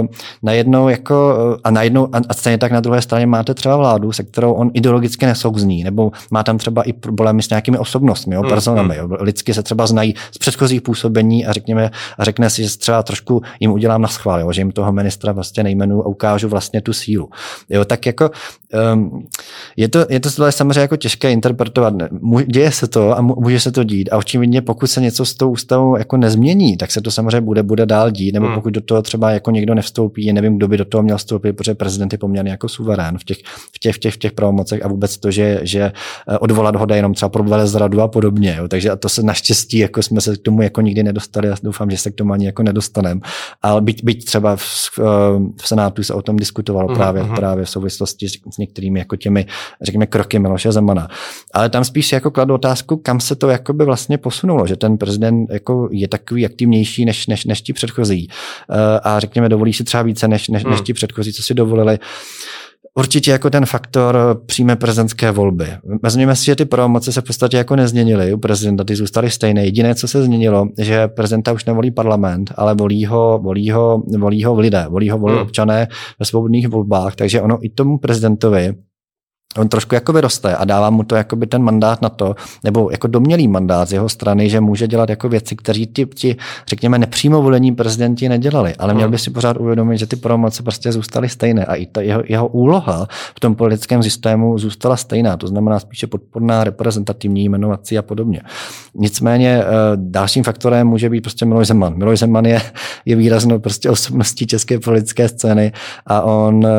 uh, najednou jako, a najednou, a, a stejně tak na druhé straně máte třeba vládu, se kterou on ideologicky nesouzní, nebo má tam třeba i problémy s nějakými osobnostmi, jo, hmm, personami. Jo. Lidsky se třeba znají z předchozích působení a řekněme, a řekne si, že třeba trošku jim udělám na schvál, jo, že jim toho ministra vlastně nejmenu a ukážu vlastně tu sílu. Jo, tak jako um, je to, je to samozřejmě jako těžké interpretovat. Děje se to a může se to dít a očividně pokud se něco s tou ústavou jako nezmění, tak se to samozřejmě bude, bude dál dít, nebo hmm. pokud do toho třeba jako někdo nevstoupí, nevím, kdo by do toho měl vstoupit, protože prezident je poměrně jako suverén v těch, v těch, v těch, v těch pravomocech a vůbec to, že, že eh, odvolat ho jde jenom třeba pro velezradu a podobně. Jo. Takže a to se naštěstí jako jsme se k tomu jako nikdy nedostali a doufám, že se k tomu ani jako nedostaneme. Ale byť, byť třeba v, eh, v Senátu se o tom diskutovalo právě, uh-huh. právě v souvislosti s některými jako těmi, řekněme, kroky Miloše Zemana. Ale tam spíš jako kladu otázku, kam se to jako by vlastně posunulo, že ten prezident jako je takový aktivnější než, než, než ti předchozí. Eh, a řekněme, dovolí si třeba více než, než, hmm. než ti předchozí, co si dovolili. Určitě jako ten faktor přímé prezidentské volby. Vezměme si, že ty pravomoci se v podstatě jako nezměnily u prezidenta, ty zůstaly stejné. Jediné, co se změnilo, že prezidenta už nevolí parlament, ale volí ho, volí ho, volí ho lidé, volí ho volí hmm. občané ve svobodných volbách. Takže ono i tomu prezidentovi on trošku jako vyroste a dává mu to jako by ten mandát na to, nebo jako domělý mandát z jeho strany, že může dělat jako věci, které ti, ti, řekněme, nepřímo volení prezidenti nedělali. Ale měl by si pořád uvědomit, že ty pravomoci prostě zůstaly stejné a i ta jeho, jeho úloha v tom politickém systému zůstala stejná. To znamená spíše podporná, reprezentativní, jmenovací a podobně. Nicméně eh, dalším faktorem může být prostě Miloš Zeman. Miloš Zeman je, je výraznou prostě osobností české politické scény a on, eh,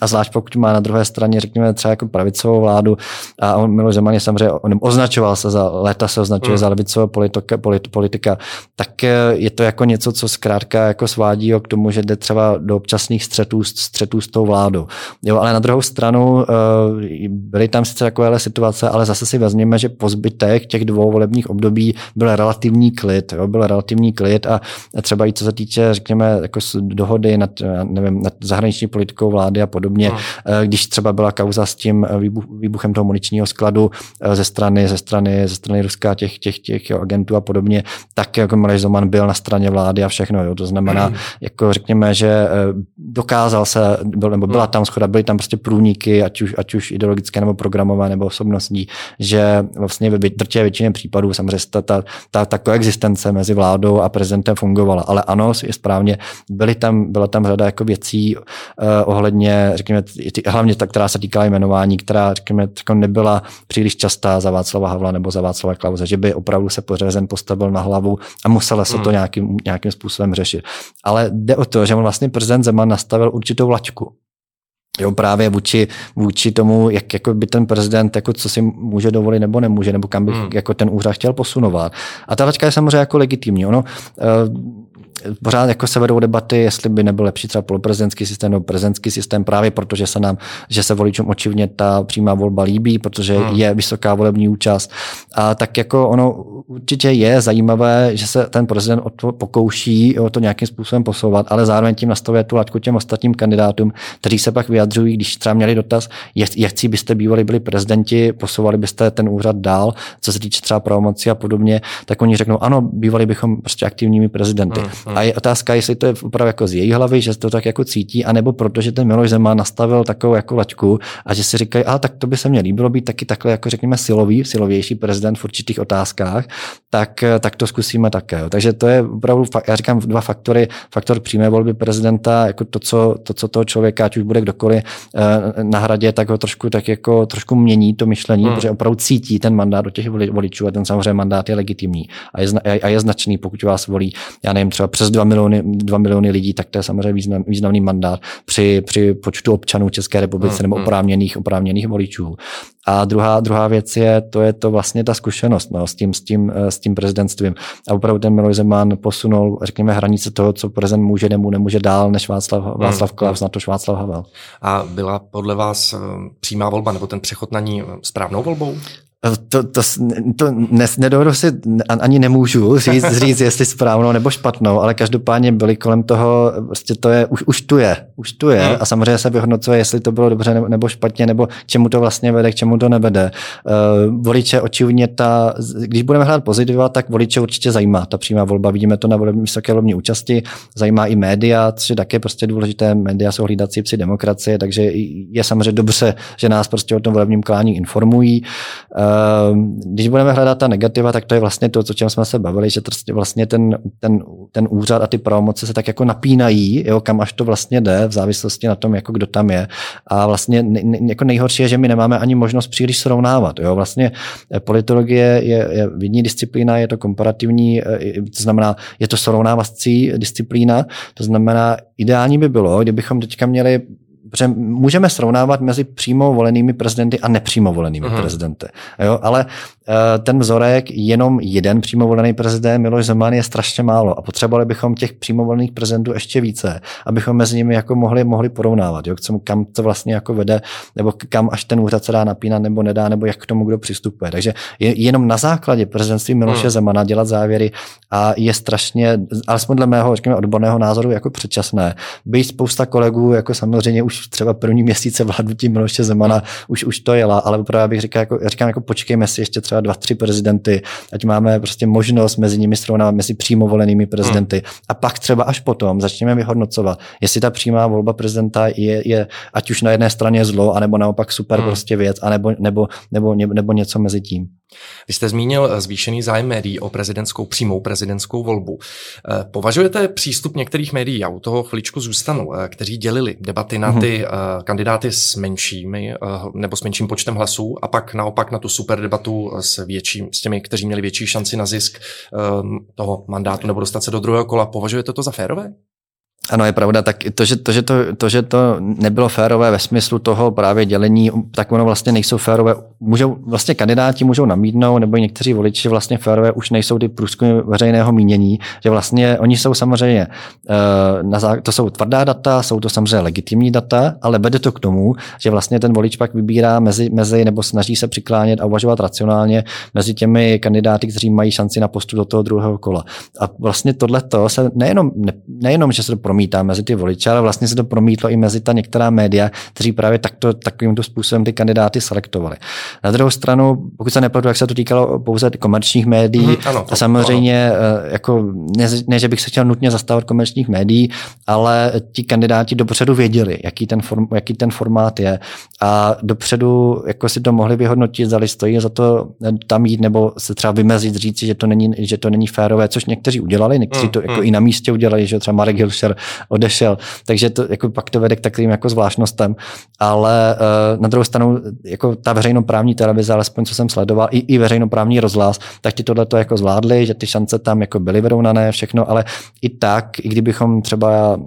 a zvlášť pokud má na druhé straně, řekněme, třeba jako pravicovou vládu a on Miloš Zeman je samozřejmě, on označoval se za, léta se označuje mm. za levicovou politika, polit, politika, tak eh, je to jako něco, co zkrátka jako svádí ho k tomu, že jde třeba do občasných střetů, střetů s tou vládou. Jo, ale na druhou stranu eh, byly tam sice takovéhle situace, ale zase si vezměme, že po zbytek těch dvou volebních období byl relativní klid, jo, byl relativní klid a třeba i co se týče, řekněme, jako dohody nad, nevím, nad zahraniční politikou vlády a podobně, mm. když třeba byla kauza s tím eh, výbuchem toho muničního skladu eh, ze strany, ze strany, ze strany Ruska, těch, těch, těch agentů a podobně, tak jako Miloš Zeman byl na straně vlády a všechno. Jo. To znamená, mm. jako řekněme, že eh, dokázal se, byl, nebo byla tam schoda, byly tam prostě průniky, ať už, ať už ideologické nebo programové nebo osobnostní, že vlastně ve drtě většině případů samozřejmě ta, ta, ta, ta koexistence mezi vládou a prezidentem fungovala. Ale ano, je správně, byly tam, byla tam řada jako věcí uh, ohledně, řekněme, ty, hlavně ta, která se týkala jmenování jmenování, která řekněme, jako nebyla příliš častá za Václava Havla nebo za Václava Klauze, že by opravdu se pořezen postavil na hlavu a musela se to hmm. nějakým, nějakým způsobem řešit. Ale jde o to, že on vlastně prezident Zeman nastavil určitou laťku. Jo, právě vůči, vůči tomu, jak jako by ten prezident, jako co si může dovolit nebo nemůže, nebo kam by hmm. jako ten úřad chtěl posunovat. A ta laťka je samozřejmě jako legitimní. Ono, uh, pořád jako se vedou debaty, jestli by nebyl lepší třeba poloprezidentský systém nebo prezidentský systém, právě protože se nám, že se voličům očivně ta přímá volba líbí, protože hmm. je vysoká volební účast. A tak jako ono určitě je zajímavé, že se ten prezident o to pokouší o to nějakým způsobem posouvat, ale zároveň tím nastavuje tu laťku těm ostatním kandidátům, kteří se pak vyjadřují, když třeba měli dotaz, jak chci byste bývali byli prezidenti, posouvali byste ten úřad dál, co se týče třeba pravomoci a podobně, tak oni řeknou, ano, bývali bychom prostě aktivními prezidenty. Hmm. Hmm. A je otázka, jestli to je opravdu jako z její hlavy, že to tak jako cítí, anebo protože ten Miloš Zeman nastavil takovou jako laťku a že si říkají, a tak to by se mně líbilo být taky takhle, jako řekněme, silový, silovější prezident v určitých otázkách, tak, tak to zkusíme také. Takže to je opravdu, já říkám, dva faktory. Faktor přímé volby prezidenta, jako to, co, to, co toho člověka, ať už bude kdokoliv eh, na hradě, tak ho trošku, tak jako, trošku mění to myšlení, hmm. protože opravdu cítí ten mandát do těch voličů a ten samozřejmě mandát je legitimní a je, a je značný, pokud vás volí, já nevím, třeba přes 2 miliony, 2 miliony lidí, tak to je samozřejmě význam, významný mandát při, při počtu občanů České republiky hmm, nebo hmm. oprávněných, oprávněných voličů. A druhá, druhá věc je, to je to vlastně ta zkušenost no, s, tím, s, tím, s tím prezidentstvím. A opravdu ten Miloš Zeman posunul, řekněme, hranice toho, co prezident může, nemů, nemůže dál, než Václav, hmm, Václav hmm. Klaus, na to Václav Havel. A byla podle vás eh, přímá volba nebo ten přechod na ní správnou volbou? To, to, to ne, nedovedu si, ani nemůžu říct, říct, jestli správnou nebo špatnou, ale každopádně byli kolem toho, prostě to je, už, už tu je, už tu je hmm. a samozřejmě se vyhodnocuje, jestli to bylo dobře nebo špatně, nebo čemu to vlastně vede, k čemu to nevede. Uh, voliče očividně ta, když budeme hledat pozitiva, tak voliče určitě zajímá ta přímá volba, vidíme to na vysoké volební účasti, zajímá i média, což je také prostě důležité, média jsou hlídací při demokracie, takže je samozřejmě dobře, že nás prostě o tom volebním klání informují. Uh, když budeme hledat ta negativa, tak to je vlastně to, o čem jsme se bavili, že vlastně ten, ten, ten úřad a ty pravomoci se tak jako napínají, jo, kam až to vlastně jde, v závislosti na tom, jako kdo tam je. A vlastně jako nejhorší je, že my nemáme ani možnost příliš srovnávat. Jo. Vlastně eh, politologie je, je vědní disciplína, je to komparativní, eh, to znamená, je to srovnávací disciplína, to znamená, ideální by bylo, kdybychom teďka měli Protože můžeme srovnávat mezi přímo volenými prezidenty a nepřímo volenými uh-huh. prezidenty. Jo, ale Eh, ten vzorek jenom jeden přímo volený prezident Miloš Zeman je strašně málo a potřebovali bychom těch přímo volených prezidentů ještě více, abychom mezi nimi jako mohli, mohli porovnávat, jo, kam to vlastně jako vede, nebo kam až ten úřad se dá napínat nebo nedá, nebo jak k tomu kdo přistupuje. Takže je, jenom na základě prezidentství Miloše hmm. Zemana dělat závěry a je strašně, alespoň dle mého řekněme, odborného názoru, jako předčasné. Být spousta kolegů, jako samozřejmě už třeba první měsíce vládnutí Miloše Zemana, už, už to jela, ale opravdu bych říkal, jako, říkám, jako počkejme si ještě třeba dva, tři prezidenty, ať máme prostě možnost mezi nimi srovnávat mezi přímo volenými prezidenty. Hmm. A pak třeba až potom začneme vyhodnocovat, jestli ta přímá volba prezidenta je, je ať už na jedné straně zlo, anebo naopak super hmm. prostě věc, anebo, nebo, nebo, nebo, nebo něco mezi tím. Vy jste zmínil eh, zvýšený zájem médií o prezidentskou, přímou prezidentskou volbu. Eh, považujete přístup některých médií, já u toho chviličku zůstanu, eh, kteří dělili debaty na ty mm-hmm. kandidáty s menšími nebo s menším počtem hlasů a pak naopak na tu super debatu s, větším, s těmi, kteří měli větší šanci na zisk toho mandátu nebo dostat se do druhého kola. Považujete to za férové? Ano, je pravda, tak to že, to, že to, to, že to nebylo férové ve smyslu toho právě dělení, tak ono vlastně nejsou férové. Můžou, vlastně kandidáti můžou namítnout, nebo někteří voliči vlastně férové už nejsou ty průzkumy veřejného mínění, že vlastně oni jsou samozřejmě, eh, na, to jsou tvrdá data, jsou to samozřejmě legitimní data, ale vede to k tomu, že vlastně ten volič pak vybírá mezi, mezi nebo snaží se přiklánět a uvažovat racionálně mezi těmi kandidáty, kteří mají šanci na postup do toho druhého kola. A vlastně tohle se nejenom, ne, nejenom, že se to promítá mezi ty voliče, ale vlastně se to promítlo i mezi ta některá média, kteří právě takto, takovýmto způsobem ty kandidáty selektovali. Na druhou stranu, pokud se nepletu, jak se to týkalo pouze komerčních médií, mm, ano, to, a samozřejmě, ano. Eh, jako, ne, ne, že bych se chtěl nutně zastávat komerčních médií, ale ti kandidáti dopředu věděli, jaký ten, form, jaký ten formát je a dopředu jako si to mohli vyhodnotit, zda stojí za to tam jít nebo se třeba vymezit, říct, že to není, že to není férové, což někteří udělali, někteří to mm, jako mm. i na místě udělali, že třeba Marek Hilšer odešel. Takže to, jako pak to vede k takovým jako zvláštnostem. Ale uh, na druhou stranu, jako ta veřejnoprávní televize, alespoň co jsem sledoval, i, i veřejnoprávní rozhlas, tak ti tohle to jako zvládli, že ty šance tam jako byly vyrovnané, všechno, ale i tak, i kdybychom třeba uh,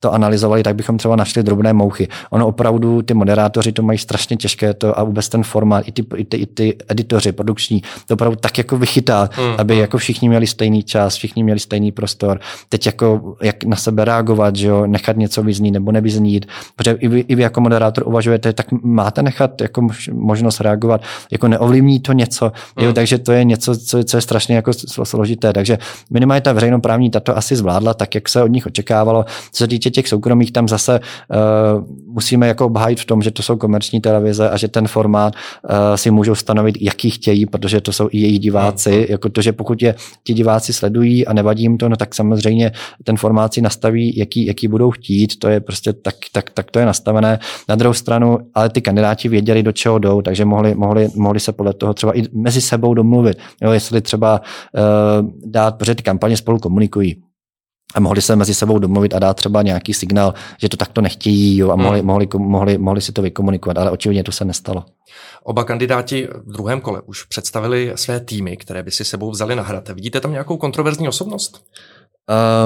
to analyzovali, tak bychom třeba našli drobné mouchy. Ono opravdu, ty moderátoři to mají strašně těžké to a vůbec ten formát, i ty, i ty, i ty editoři produkční, to opravdu tak jako vychytá, mm. aby mm. jako všichni měli stejný čas, všichni měli stejný prostor. Teď jako jak na sebe reagovat, že jo, nechat něco vyznít nebo nevyznít, protože i vy, i vy jako moderátor uvažujete, tak máte nechat jako možnost reagovat, jako neovlivní to něco, mm. jo, takže to je něco, co, co je strašně jako složité. Takže minimálně ta veřejnoprávní tato asi zvládla tak, jak se od nich očekávalo. Co se týče týče těch soukromých, tam zase uh, musíme jako obhájit v tom, že to jsou komerční televize a že ten formát uh, si můžou stanovit, jaký chtějí, protože to jsou i jejich diváci. Mm. Jako to, že pokud je ti diváci sledují a nevadí jim to, no tak samozřejmě ten formát si nastaví, jaký, jaký budou chtít, to je prostě tak, tak, tak to je nastavené. Na druhou stranu, ale ty kandidáti věděli, do čeho jdou, takže mohli, mohli, mohli se podle toho třeba i mezi sebou domluvit. Jo, jestli třeba uh, dát, protože ty kampaně spolu komunikují a mohli se mezi sebou domluvit a dát třeba nějaký signál, že to takto nechtějí jo, a hmm. mohli, mohli, mohli, mohli si to vykomunikovat, ale očividně to se nestalo. Oba kandidáti v druhém kole už představili své týmy, které by si sebou vzali na hrad. Vidíte tam nějakou kontroverzní osobnost?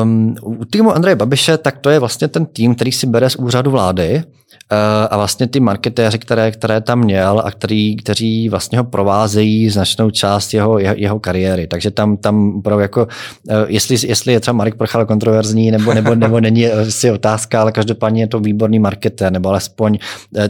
Um, u týmu Andreje Babiše, tak to je vlastně ten tým, který si bere z úřadu vlády a vlastně ty marketéři, které, které tam měl a který, kteří vlastně ho provázejí značnou část jeho, jeho, jeho kariéry. Takže tam, tam opravdu jako, eh, jestli, jestli je třeba Marek Prochal kontroverzní nebo, nebo, nebo není eh, si otázka, ale každopádně je to výborný marketér, nebo alespoň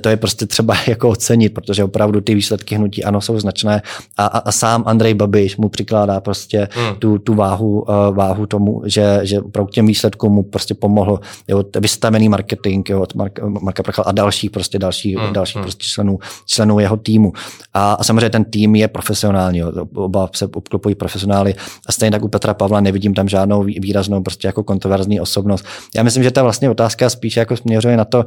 to je prostě třeba jako ocenit, protože opravdu ty výsledky hnutí ano jsou značné a, a, a sám Andrej Babiš mu přikládá prostě hmm. tu, tu váhu, váhu tomu, že, že opravdu těm výsledkům mu prostě pomohl jo, vystavený marketing jo, od Marka, Marka Prochal a dalších prostě další, hmm, další hmm. prostě členů, členů jeho týmu. A, a samozřejmě ten tým je profesionální, jo. oba se obklopují profesionály a stejně tak u Petra Pavla nevidím tam žádnou výraznou prostě jako kontroverzní osobnost. Já myslím, že ta vlastně otázka spíš jako směřuje na to,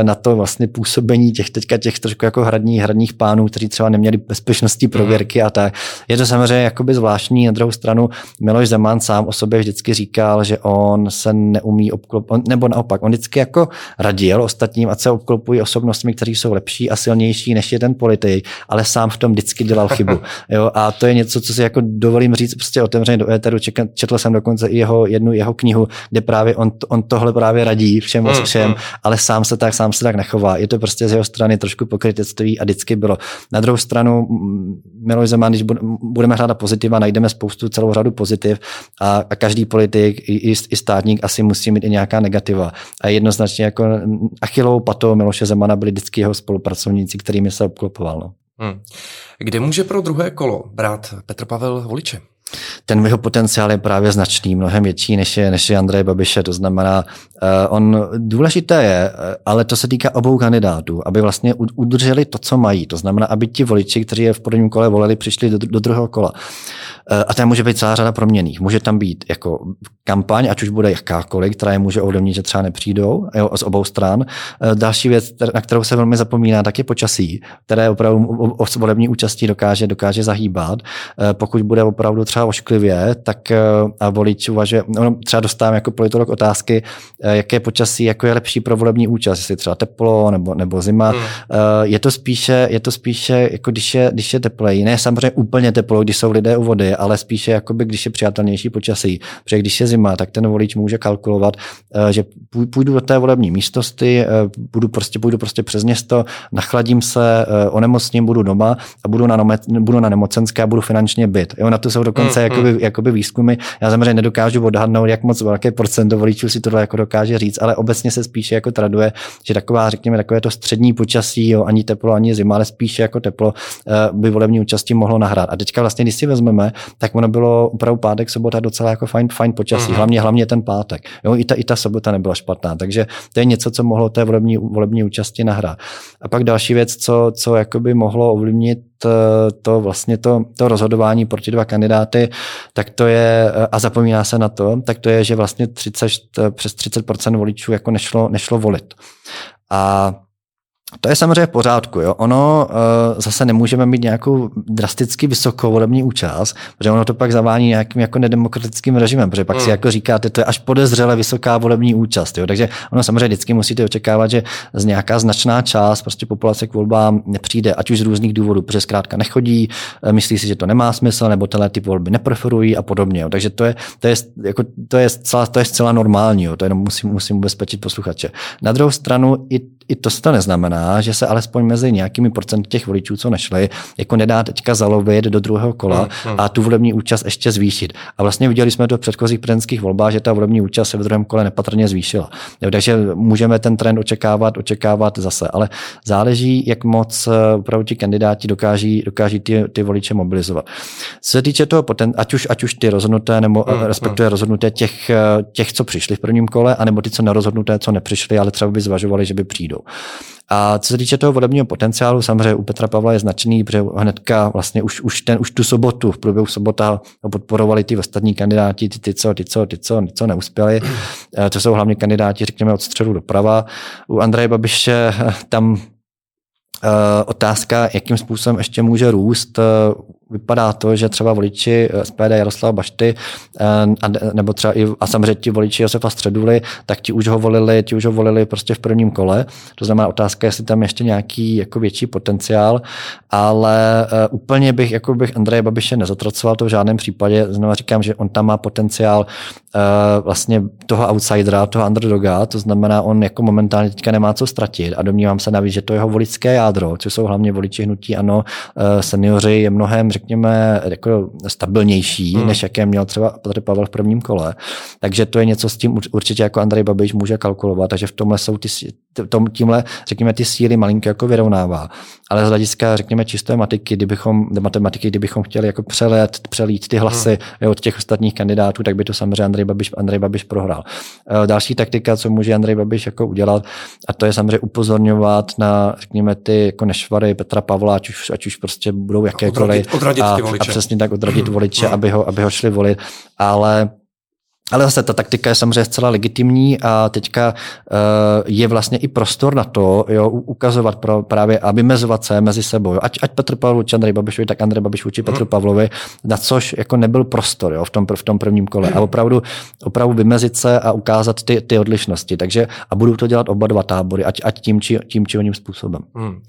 eh, na to vlastně působení těch teďka těch trošku jako hradních, hradních pánů, kteří třeba neměli bezpečnostní prověrky hmm. a tak. Je to samozřejmě jakoby zvláštní. Na druhou stranu Miloš Zeman sám o sobě vždycky říkal, že on se neumí obklopit, nebo naopak, on vždycky jako radil ostatním, a se obklopují osobnostmi, kteří jsou lepší a silnější než je ten politik, ale sám v tom vždycky dělal chybu. Jo? A to je něco, co si jako dovolím říct prostě otevřeně do éteru. Četl jsem dokonce i jeho, jednu jeho knihu, kde právě on, on tohle právě radí všem mm, všem, mm. ale sám se tak, sám se tak nechová. Je to prostě z jeho strany trošku pokrytectví a vždycky bylo. Na druhou stranu, Miloš Zeman, když budeme hrát pozitiva, najdeme spoustu celou řadu pozitiv a, a každý politik i, i státník asi musí mít i nějaká negativa. A jednoznačně jako achilovou patou Miloše Zemana byli vždycky jeho spolupracovníci, kterými se obklopoval. No. Hmm. Kde může pro druhé kolo brát Petr Pavel voliče? Ten jeho potenciál je právě značný, mnohem větší než je, než je Andrej Babiše. To znamená, uh, on důležité je, eh, ale to se týká obou kandidátů, aby vlastně udrželi to, co mají. To znamená, aby ti voliči, kteří je v prvním kole volili, přišli do, do druhého kola. Uh, a tam může být celá řada proměných. Může tam být jako kampaň, ať už bude jakákoliv, která je může ovlivnit, že třeba nepřijdou jo, z obou stran. Uh, další věc, na kterou se velmi zapomíná, tak je počasí, které opravdu volební účastí dokáže, dokáže zahýbat. Pokud bude opravdu třeba ošklivě, tak eh, a volič uvažuje, no, třeba dostávám jako politolog otázky, eh, jaké počasí jako je lepší pro volební účast, jestli třeba teplo nebo, nebo zima. Hmm. Eh, je to spíše, je to spíše jako když je, když je teplej, ne samozřejmě úplně teplo, když jsou lidé u vody, ale spíše jakoby, když je přijatelnější počasí. Protože když je zima, tak ten volič může kalkulovat, že půjdu do té volební místnosti, budu prostě, půjdu prostě přes město, nachladím se, onemocním, budu doma a budu na, budu na nemocenské a budu finančně byt. Jo, na to jsou dokonce dokonce mm, jakoby, mm. jakoby výzkumy. Já samozřejmě nedokážu odhadnout, jak moc velké procento voličů si tohle jako dokáže říct, ale obecně se spíše jako traduje, že taková, řekněme, takové to střední počasí, jo, ani teplo, ani zima, ale spíše jako teplo uh, by volební účastí mohlo nahrát. A teďka vlastně, když si vezmeme, tak ono bylo opravdu pátek, sobota docela jako fajn, fajn počasí, mm. hlavně, hlavně ten pátek. Jo, i ta, i ta sobota nebyla špatná, takže to je něco, co mohlo té volební, volební účasti nahrát. A pak další věc, co, co jakoby mohlo ovlivnit Eh, to vlastně to, to rozhodování pro ty dva kandidáty, tak to je, eh, a zapomíná se na to, tak to je, že vlastně 30, eh, přes 30% voličů jako nešlo, nešlo volit. A to je samozřejmě v pořádku. Jo. Ono uh, zase nemůžeme mít nějakou drasticky vysokou volební účast, protože ono to pak zavání nějakým jako nedemokratickým režimem, protože pak mm. si hmm. jako říkáte, to je až podezřele vysoká volební účast. Jo. Takže ono samozřejmě vždycky musíte očekávat, že z nějaká značná část prostě populace k volbám nepřijde, ať už z různých důvodů, protože zkrátka nechodí, eh, myslí si, že to nemá smysl, nebo tenhle typ volby nepreferují a podobně. Jo. Takže to je, to je, jako, to je, zcela, to je zcela normální, jo. to jenom musím, musím ubezpečit posluchače. Na druhou stranu i, i to, to neznamená, že se alespoň mezi nějakými procenty těch voličů, co nešli, jako nedá teďka zalovit do druhého kola hmm, hmm. a tu volební účast ještě zvýšit. A vlastně viděli jsme to v předchozích prezidentských volbách, že ta volební účast se v druhém kole nepatrně zvýšila. Jo, takže můžeme ten trend očekávat, očekávat zase, ale záleží, jak moc eh, opravdu ti kandidáti dokáží, dokáží ty, ty voliče mobilizovat. Co se týče toho, ať už, ať už ty rozhodnuté, nebo hmm, respektive hmm. rozhodnuté těch, eh, těch, co přišli v prvním kole, anebo ty, co nerozhodnuté, co nepřišli, ale třeba by zvažovali, že by přijdou. A co se týče toho volebního potenciálu, samozřejmě u Petra Pavla je značný, protože hnedka vlastně už, už, ten, už tu sobotu, v průběhu sobota podporovali ty ostatní kandidáti, ty, ty, co, ty, co, ty, co, ty, co neuspěli. Eh, to jsou hlavně kandidáti, řekněme, od středu doprava. U Andreje Babiše eh, tam Uh, otázka, jakým způsobem ještě může růst. Vypadá to, že třeba voliči SPD Jaroslava Bašty a, nebo třeba i, a samozřejmě ti voliči Josefa Středuly, tak ti už ho volili, ti už ho volili prostě v prvním kole. To znamená otázka, jestli tam ještě nějaký jako větší potenciál, ale uh, úplně bych, jako bych Andreje Babiše nezatracoval to v žádném případě. Znovu říkám, že on tam má potenciál vlastně toho outsidera, toho underdoga, to znamená, on jako momentálně teďka nemá co ztratit a domnívám se navíc, že to jeho voličské jádro, což jsou hlavně voliči hnutí ano, seniori je mnohem, řekněme, jako stabilnější, hmm. než jaké měl třeba Petr Pavel v prvním kole. Takže to je něco s tím určitě jako Andrej Babiš může kalkulovat, takže v tomhle jsou ty, tom, tímhle, řekněme, ty síly malinko jako vyrovnává. Ale z hlediska, řekněme, čisté matiky, kdybychom, matematiky, kdybychom chtěli jako přelet, přelít ty hlasy hmm. od těch ostatních kandidátů, tak by to samozřejmě Andrej Babiš, Andrej Babiš prohrál. Eh, další taktika, co může Andrej Babiš jako udělat, a to je samozřejmě upozorňovat na, řekněme, ty jako nešvary Petra Pavla, ať už, ať už prostě budou jakékoliv. Odradit, odradit a, ty voliče. a přesně tak odradit voliče, hmm. aby ho, aby ho šli volit. Ale ale zase ta taktika je samozřejmě zcela legitimní a teďka uh, je vlastně i prostor na to, jo, ukazovat pro, právě a vymezovat se mezi sebou. Jo. Ať, ať Petr Pavlovič, Andrej Babišovi, tak Andrej Babiš vůči Petru mhm. Pavlovi, na což jako nebyl prostor jo, v, tom, v tom prvním kole. A opravdu, opravdu vymezit se a ukázat ty, ty odlišnosti. Takže a budou to dělat oba dva tábory, ať, ať tím, či, tím, či oním způsobem. Hmm.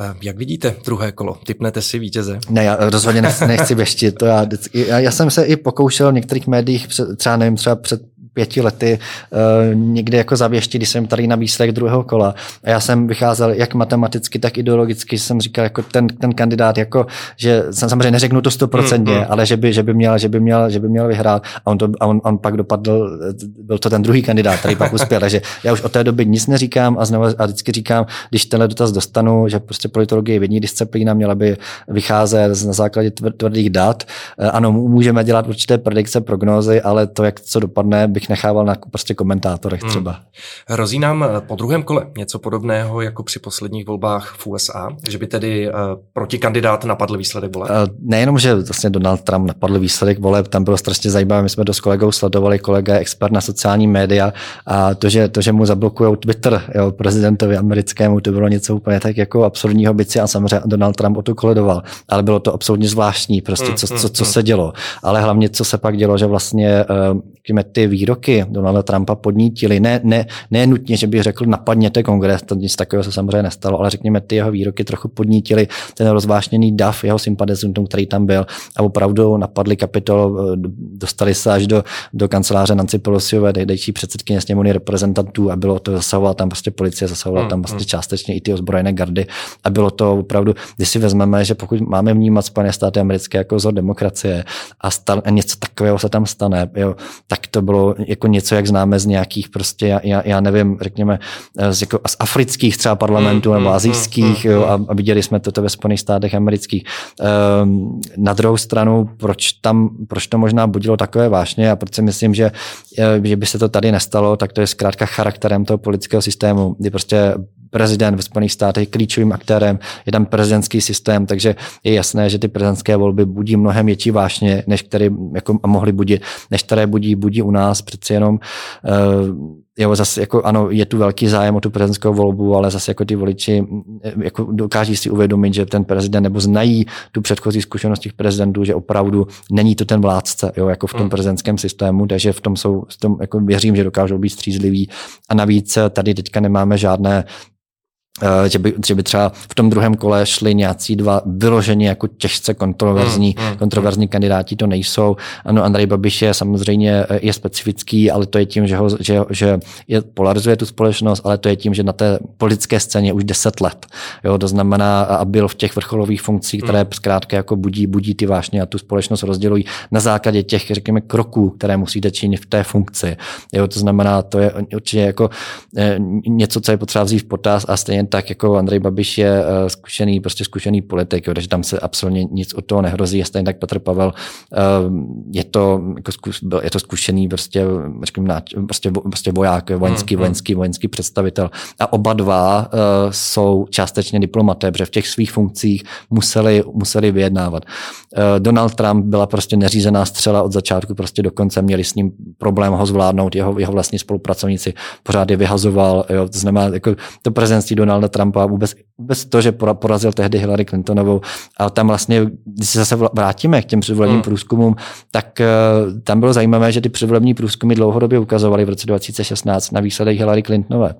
Eh, jak vidíte druhé kolo? Typnete si vítěze? Ne, já rozhodně nechci, nechci. To já, já, já, jsem se i pokoušel v některých médiích, třeba nevím, třeba před pěti lety uh, někde jako zavěštit, když jsem tady na výsledek druhého kola. A já jsem vycházel jak matematicky, tak ideologicky, jsem říkal, jako ten, ten kandidát, jako, že jsem samozřejmě neřeknu to stoprocentně, mm, mm. ale že by, že, by měl, že, by měl, že by měl vyhrát. A on, to, a on, on pak dopadl, byl to ten druhý kandidát, který pak uspěl. Takže já už od té doby nic neříkám a znovu a vždycky říkám, když tenhle dotaz dostanu, že prostě politologie je vědní disciplína, měla by vycházet na základě tvrdých dat. Eh, ano, můžeme dělat určité predikce, prognózy, ale to, jak co dopadne, bych nechával na prostě komentátorech hmm. třeba. Hmm. Hrozí nám eh, po druhém kole něco podobného jako při posledních volbách v USA, že by tedy uh, protikandidát napadl výsledek voleb? Uh, nejenom, že vlastně Donald Trump napadl výsledek voleb, tam bylo strašně zajímavé, my jsme to s kolegou sledovali, kolega je expert na sociální média a to, že, to, že mu zablokují Twitter jo, prezidentovi americkému, to bylo něco úplně tak jako absurdního bici a samozřejmě Donald Trump o to koledoval, ale bylo to absolutně zvláštní, prostě hmm, co, co, co hmm, se dělo. Ale hlavně, co se pak dělo, že vlastně uh, ty výroky výroky Donalda Trumpa podnítili. Ne, ne, ne nutně, že bych řekl, napadněte kongres, to nic takového se samozřejmě nestalo, ale řekněme, ty jeho výroky trochu podnítili ten rozvášněný dav jeho sympatizantům, který tam byl a opravdu napadli kapitol, eh, dostali se až do, do kanceláře Nancy Pelosiové, tehdejší předsedkyně sněmovny reprezentantů a bylo to, zasahovala tam prostě policie, zasahovala hmm, tam vlastně hmm. částečně i ty ozbrojené gardy a bylo to opravdu, když si vezmeme, že pokud máme vnímat Spojené státy americké jako vzor demokracie a, stan, a něco takového se tam stane, jo, tak to bylo jako něco, jak známe z nějakých prostě, já, já nevím, řekněme, z, jako z afrických třeba parlamentů mm, nebo mm, azijských mm, jo, a, a viděli jsme toto ve Spojených státech amerických. Um, na druhou stranu, proč tam, proč to možná budilo takové vášně a proč si myslím, že, eh, že by se to tady nestalo, tak to je zkrátka charakterem toho politického systému, kdy prostě prezident ve Spojených státech klíčovým aktérem, je tam prezidentský systém, takže je jasné, že ty prezidentské volby budí mnohem větší vášně, než které jako mohly budit, než které budí, budí u nás. Přeci jenom uh, jo, zase jako ano, je tu velký zájem o tu prezidentskou volbu, ale zase jako ty voliči jako dokáží si uvědomit, že ten prezident nebo znají tu předchozí zkušenost těch prezidentů, že opravdu není to ten vládce, jo, jako v tom hmm. prezidentském systému, takže v tom jsou, v tom jako věřím, že dokážou být střízliví. A navíc tady teďka nemáme žádné Eh, že by, že by třeba v tom druhém kole šli nějací dva vyloženě jako těžce kontroverzní, hmm, hmm, kontroverzní kandidáti, to nejsou. Ano, Andrej Babiš je samozřejmě eh, je specifický, ale to je tím, že, ho, že, že je, polarizuje tu společnost, ale to je tím, že na té politické scéně už deset let. Jo, to znamená, a byl v těch vrcholových funkcích, které hmm. zkrátka jako budí, budí ty vášně a tu společnost rozdělují na základě těch, řekněme, kroků, které musíte činit v té funkci. Jo, to znamená, to je určitě jako eh, něco, co je potřeba vzít v potaz a stejně tak jako Andrej Babiš je uh, zkušený, prostě zkušený politik, jo, takže tam se absolutně nic od toho nehrozí. Stejně tak Petr Pavel uh, je to, jako zkuš, je to zkušený prostě, prostě, prostě voják, vojenský, mm, vojenský, vojenský představitel. A oba dva uh, jsou částečně diplomaté, protože v těch svých funkcích museli, museli vyjednávat. Donald Trump byla prostě neřízená střela od začátku prostě do konce, měli s ním problém ho zvládnout, jeho, jeho vlastní spolupracovníci pořád je vyhazoval, jo, to znamená, jako to prezidentství Donald Donalda Trumpa, vůbec, vůbec to, že porazil tehdy Hillary Clintonovou. A tam vlastně, když se zase vrátíme k těm předvolebním hmm. průzkumům, tak uh, tam bylo zajímavé, že ty předvolební průzkumy dlouhodobě ukazovaly v roce 2016 na výsledek Hillary Clintonové.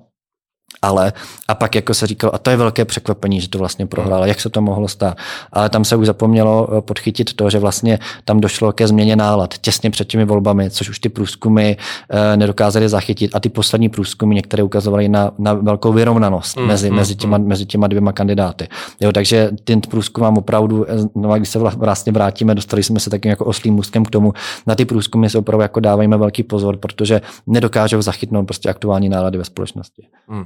Ale a pak jako se říkalo, a to je velké překvapení, že to vlastně prohrála, jak se to mohlo stát. Ale tam se už zapomnělo eh, podchytit to, že vlastně tam došlo ke změně nálad těsně před těmi volbami, což už ty průzkumy eh, nedokázaly zachytit. A ty poslední průzkumy některé ukazovaly na, na velkou vyrovnanost mm, mezi, mm, mezi, těma, mm. mezi těma dvěma kandidáty. Jo, takže ten průzkum mám opravdu, eh, no a když se vlastně vrátíme, dostali jsme se takým jako oslým můstkem k tomu, na ty průzkumy se opravdu jako dáváme velký pozor, protože nedokážou zachytnout prostě aktuální nálady ve společnosti. Mm.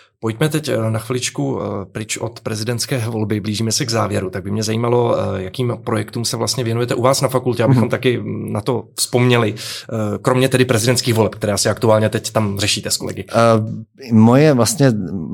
Pojďme teď eh, na chviličku eh, pryč od prezidentské volby, blížíme se k závěru, tak by mě zajímalo, eh, jakým projektům se vlastně věnujete u vás na fakultě, abychom mm. taky na to vzpomněli, kromě tedy prezidentských voleb, které asi aktuálně teď tam řešíte s kolegy. Uh, moje vlastně,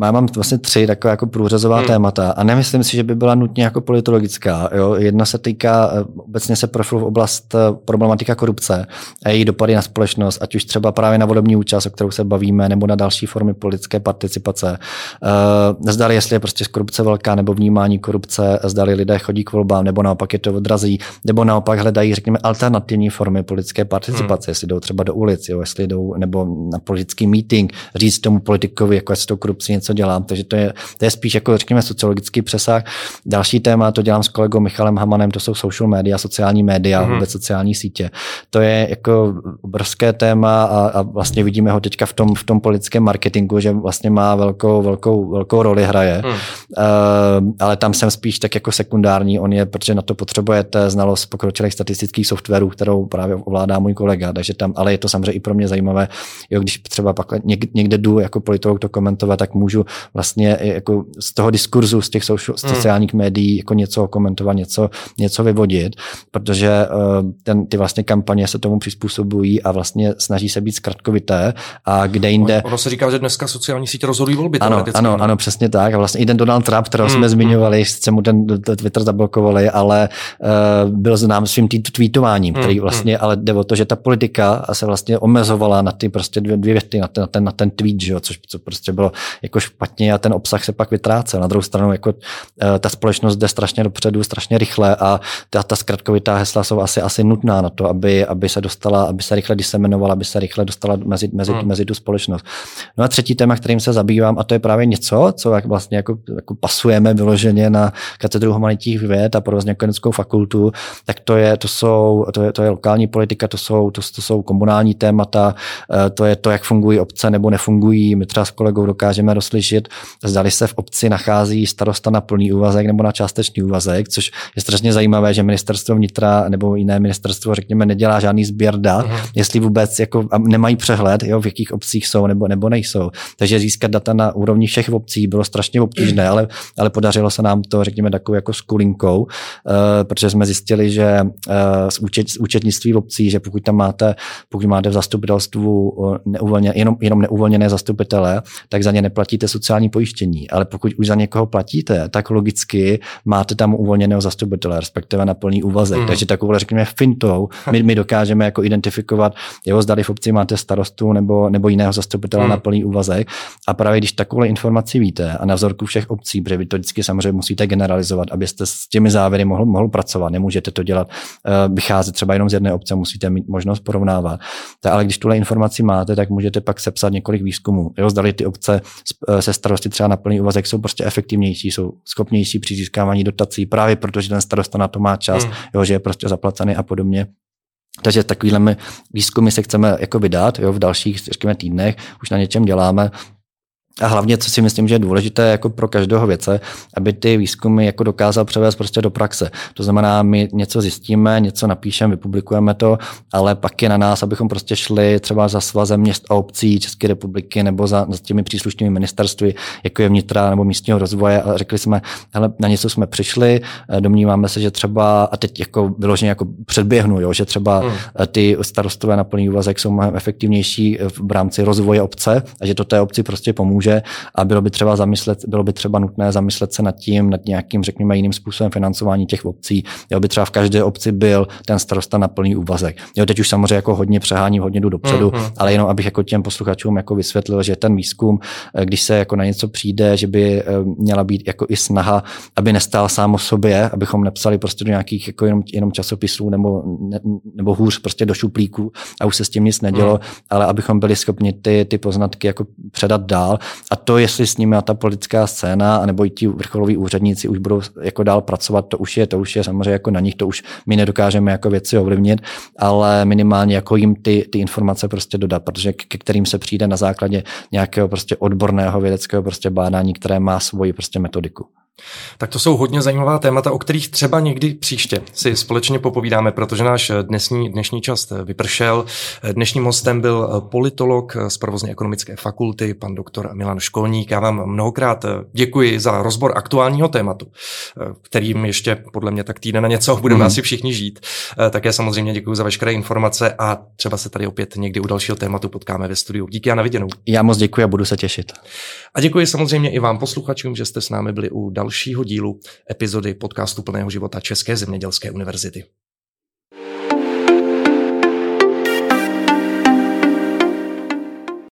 já mám vlastně tři takové jako průřezová hmm. témata a nemyslím si, že by byla nutně jako politologická. Jo? Jedna se týká, obecně se profilu v oblast problematika korupce a její dopady na společnost, ať už třeba právě na volební účast, o kterou se bavíme, nebo na další formy politické participace Uh, zdali, jestli je prostě korupce velká nebo vnímání korupce, zdali lidé chodí k volbám, nebo naopak je to odrazí, nebo naopak hledají, řekněme, alternativní formy politické participace, hmm. jestli jdou třeba do ulic, jo, jestli jdou nebo na politický meeting, říct tomu politikovi, jako s tou korupcí něco dělám. Takže to je, to je spíš jako, řekněme, sociologický přesah. Další téma, to dělám s kolegou Michalem Hamanem, to jsou social media, sociální média, hmm. vůbec sociální sítě. To je jako obrovské téma a, a vlastně vidíme ho teďka v tom, v tom politickém marketingu, že vlastně má velkou velkou, velkou, velkou roli hraje. Hmm. Uh, ale tam jsem spíš tak jako sekundární. On je, protože na to potřebujete znalost pokročilých statistických softwarů, kterou právě ovládá můj kolega. Takže tam, ale je to samozřejmě i pro mě zajímavé. Jo, když třeba pak někde, jdu jako politolog to komentovat, tak můžu vlastně jako z toho diskurzu, z těch social, hmm. sociálních médií jako něco komentovat, něco, něco vyvodit, protože uh, ten, ty vlastně kampaně se tomu přizpůsobují a vlastně snaží se být zkratkovité a kde jinde... Ono se říká, že dneska sociální sítě rozhodují volby ano, ano, ano, přesně tak. A vlastně i ten Donald Trump, kterého jsme mm. zmiňovali, se mu ten Twitter zablokovali, ale uh, byl znám svým tweetováním, mm, který vlastně, mm. ale jde o to, že ta politika se vlastně omezovala na ty prostě dvě, dvě věty, na ten, na ten, na ten tweet, že jo, což co prostě bylo jako špatně a ten obsah se pak vytrácel. Na druhou stranu, jako uh, ta společnost jde strašně dopředu, strašně rychle a ta, ta zkratkovitá hesla jsou asi, asi nutná na to, aby, aby se dostala, aby se rychle disemenovala, aby se rychle dostala mezi, mezi, mm. mezi tu společnost. No a třetí téma, kterým se zabývám, a to je právě něco, co jak vlastně jako, jako pasujeme vyloženě na katedru humanitních věd a provozně ekonomickou fakultu, tak to je, to jsou, to je, to je lokální politika, to jsou, to, to jsou komunální témata, eh, to je to, jak fungují obce nebo nefungují. My třeba s kolegou dokážeme rozlišit, zdali se v obci nachází starosta na plný úvazek nebo na částečný úvazek, což je strašně zajímavé, že ministerstvo vnitra nebo jiné ministerstvo, řekněme, nedělá žádný sběr dat, uh-huh. jestli vůbec jako nemají přehled, jo, v jakých obcích jsou nebo, nebo nejsou. Takže získat data na úrovni všech obcí bylo strašně obtížné, ale, ale podařilo se nám to, řekněme, takovou jako skulinkou, uh, protože jsme zjistili, že uh, z, účet, z účetnictví v obcí, že pokud tam máte, pokud máte v zastupitelstvu uh, neuvolně, jenom, jenom neuvolněné zastupitele, tak za ně neplatíte sociální pojištění. Ale pokud už za někoho platíte, tak logicky máte tam uvolněného zastupitele, respektive na plný úvazek. Mm. Takže takovou, řekněme, fintou my, my dokážeme jako identifikovat, jeho zdali v obci máte starostu nebo, nebo jiného zastupitele mm. na plný úvazek. A právě když takovou informaci víte a na vzorku všech obcí, protože vy to vždycky samozřejmě musíte generalizovat, abyste s těmi závěry mohl, mohl pracovat. Nemůžete to dělat, uh, vycházet třeba jenom z jedné obce, musíte mít možnost porovnávat. Tak, ale když tuhle informaci máte, tak můžete pak sepsat několik výzkumů. Jo, zdali ty obce eh, se starosti třeba na plný úvazek jsou prostě efektivnější, jsou schopnější při získávání dotací, právě protože ten starosta na to má čas, hmm. jo, že je prostě zaplacený a podobně. Takže takovýhle výzkumy se chceme jako vydat jo, v dalších řekněme, týdnech, už na něčem děláme, a hlavně, co si myslím, že je důležité jako pro každého věce, aby ty výzkumy jako dokázal převést prostě do praxe. To znamená, my něco zjistíme, něco napíšeme, vypublikujeme to, ale pak je na nás, abychom prostě šli třeba za svazem měst a obcí České republiky nebo za, za těmi příslušnými ministerstvy, jako je vnitra nebo místního rozvoje a řekli jsme, hele, na něco jsme přišli, eh, domníváme se, že třeba, a teď jako vyloženě jako předběhnu, jo, že třeba hmm. Eh, ty starostové na plný úvazek jsou mnohem efektivnější v rámci rozvoje obce a že to té obci prostě pomůže pomůže a bylo by třeba zamyslet, bylo by třeba nutné zamyslet se nad tím, nad nějakým, řekněme, jiným způsobem financování těch obcí. Jo, by třeba v každé obci byl ten starosta na plný úvazek. Jo, teď už samozřejmě jako hodně přehání, hodně jdu dopředu, mm-hmm. ale jenom abych jako těm posluchačům jako vysvětlil, že ten výzkum, eh, když se jako na něco přijde, že by eh, měla být jako i snaha, aby nestál sám o sobě, abychom nepsali prostě do nějakých jako jenom, jenom časopisů nebo, ne, nebo hůř prostě do šuplíků a už se s tím nic nedělo, mm. ale abychom byli schopni ty, ty poznatky jako předat dál. A to, jestli s nimi ta politická scéna, nebo i ti vrcholoví úředníci už budou jako dál pracovat, to už je, to už je samozřejmě jako na nich, to už my nedokážeme jako věci ovlivnit, ale minimálně jako jim ty, ty informace prostě dodat, protože ke kterým se přijde na základě nějakého prostě odborného vědeckého prostě bádání, které má svoji prostě metodiku. Tak to jsou hodně zajímavá témata, o kterých třeba někdy příště si společně popovídáme, protože náš dnešní, dnešní čas vypršel. Dnešním hostem byl politolog z provozně ekonomické fakulty, pan doktor Milan Školník. Já vám mnohokrát děkuji za rozbor aktuálního tématu, kterým ještě podle mě tak týden na něco budeme mm. asi všichni žít. Také samozřejmě děkuji za veškeré informace a třeba se tady opět někdy u dalšího tématu potkáme ve studiu. Díky a na viděnou. Já moc děkuji a budu se těšit. A děkuji samozřejmě i vám posluchačům, že jste s námi byli u dalšího dílu epizody podcastu Plného života České zemědělské univerzity.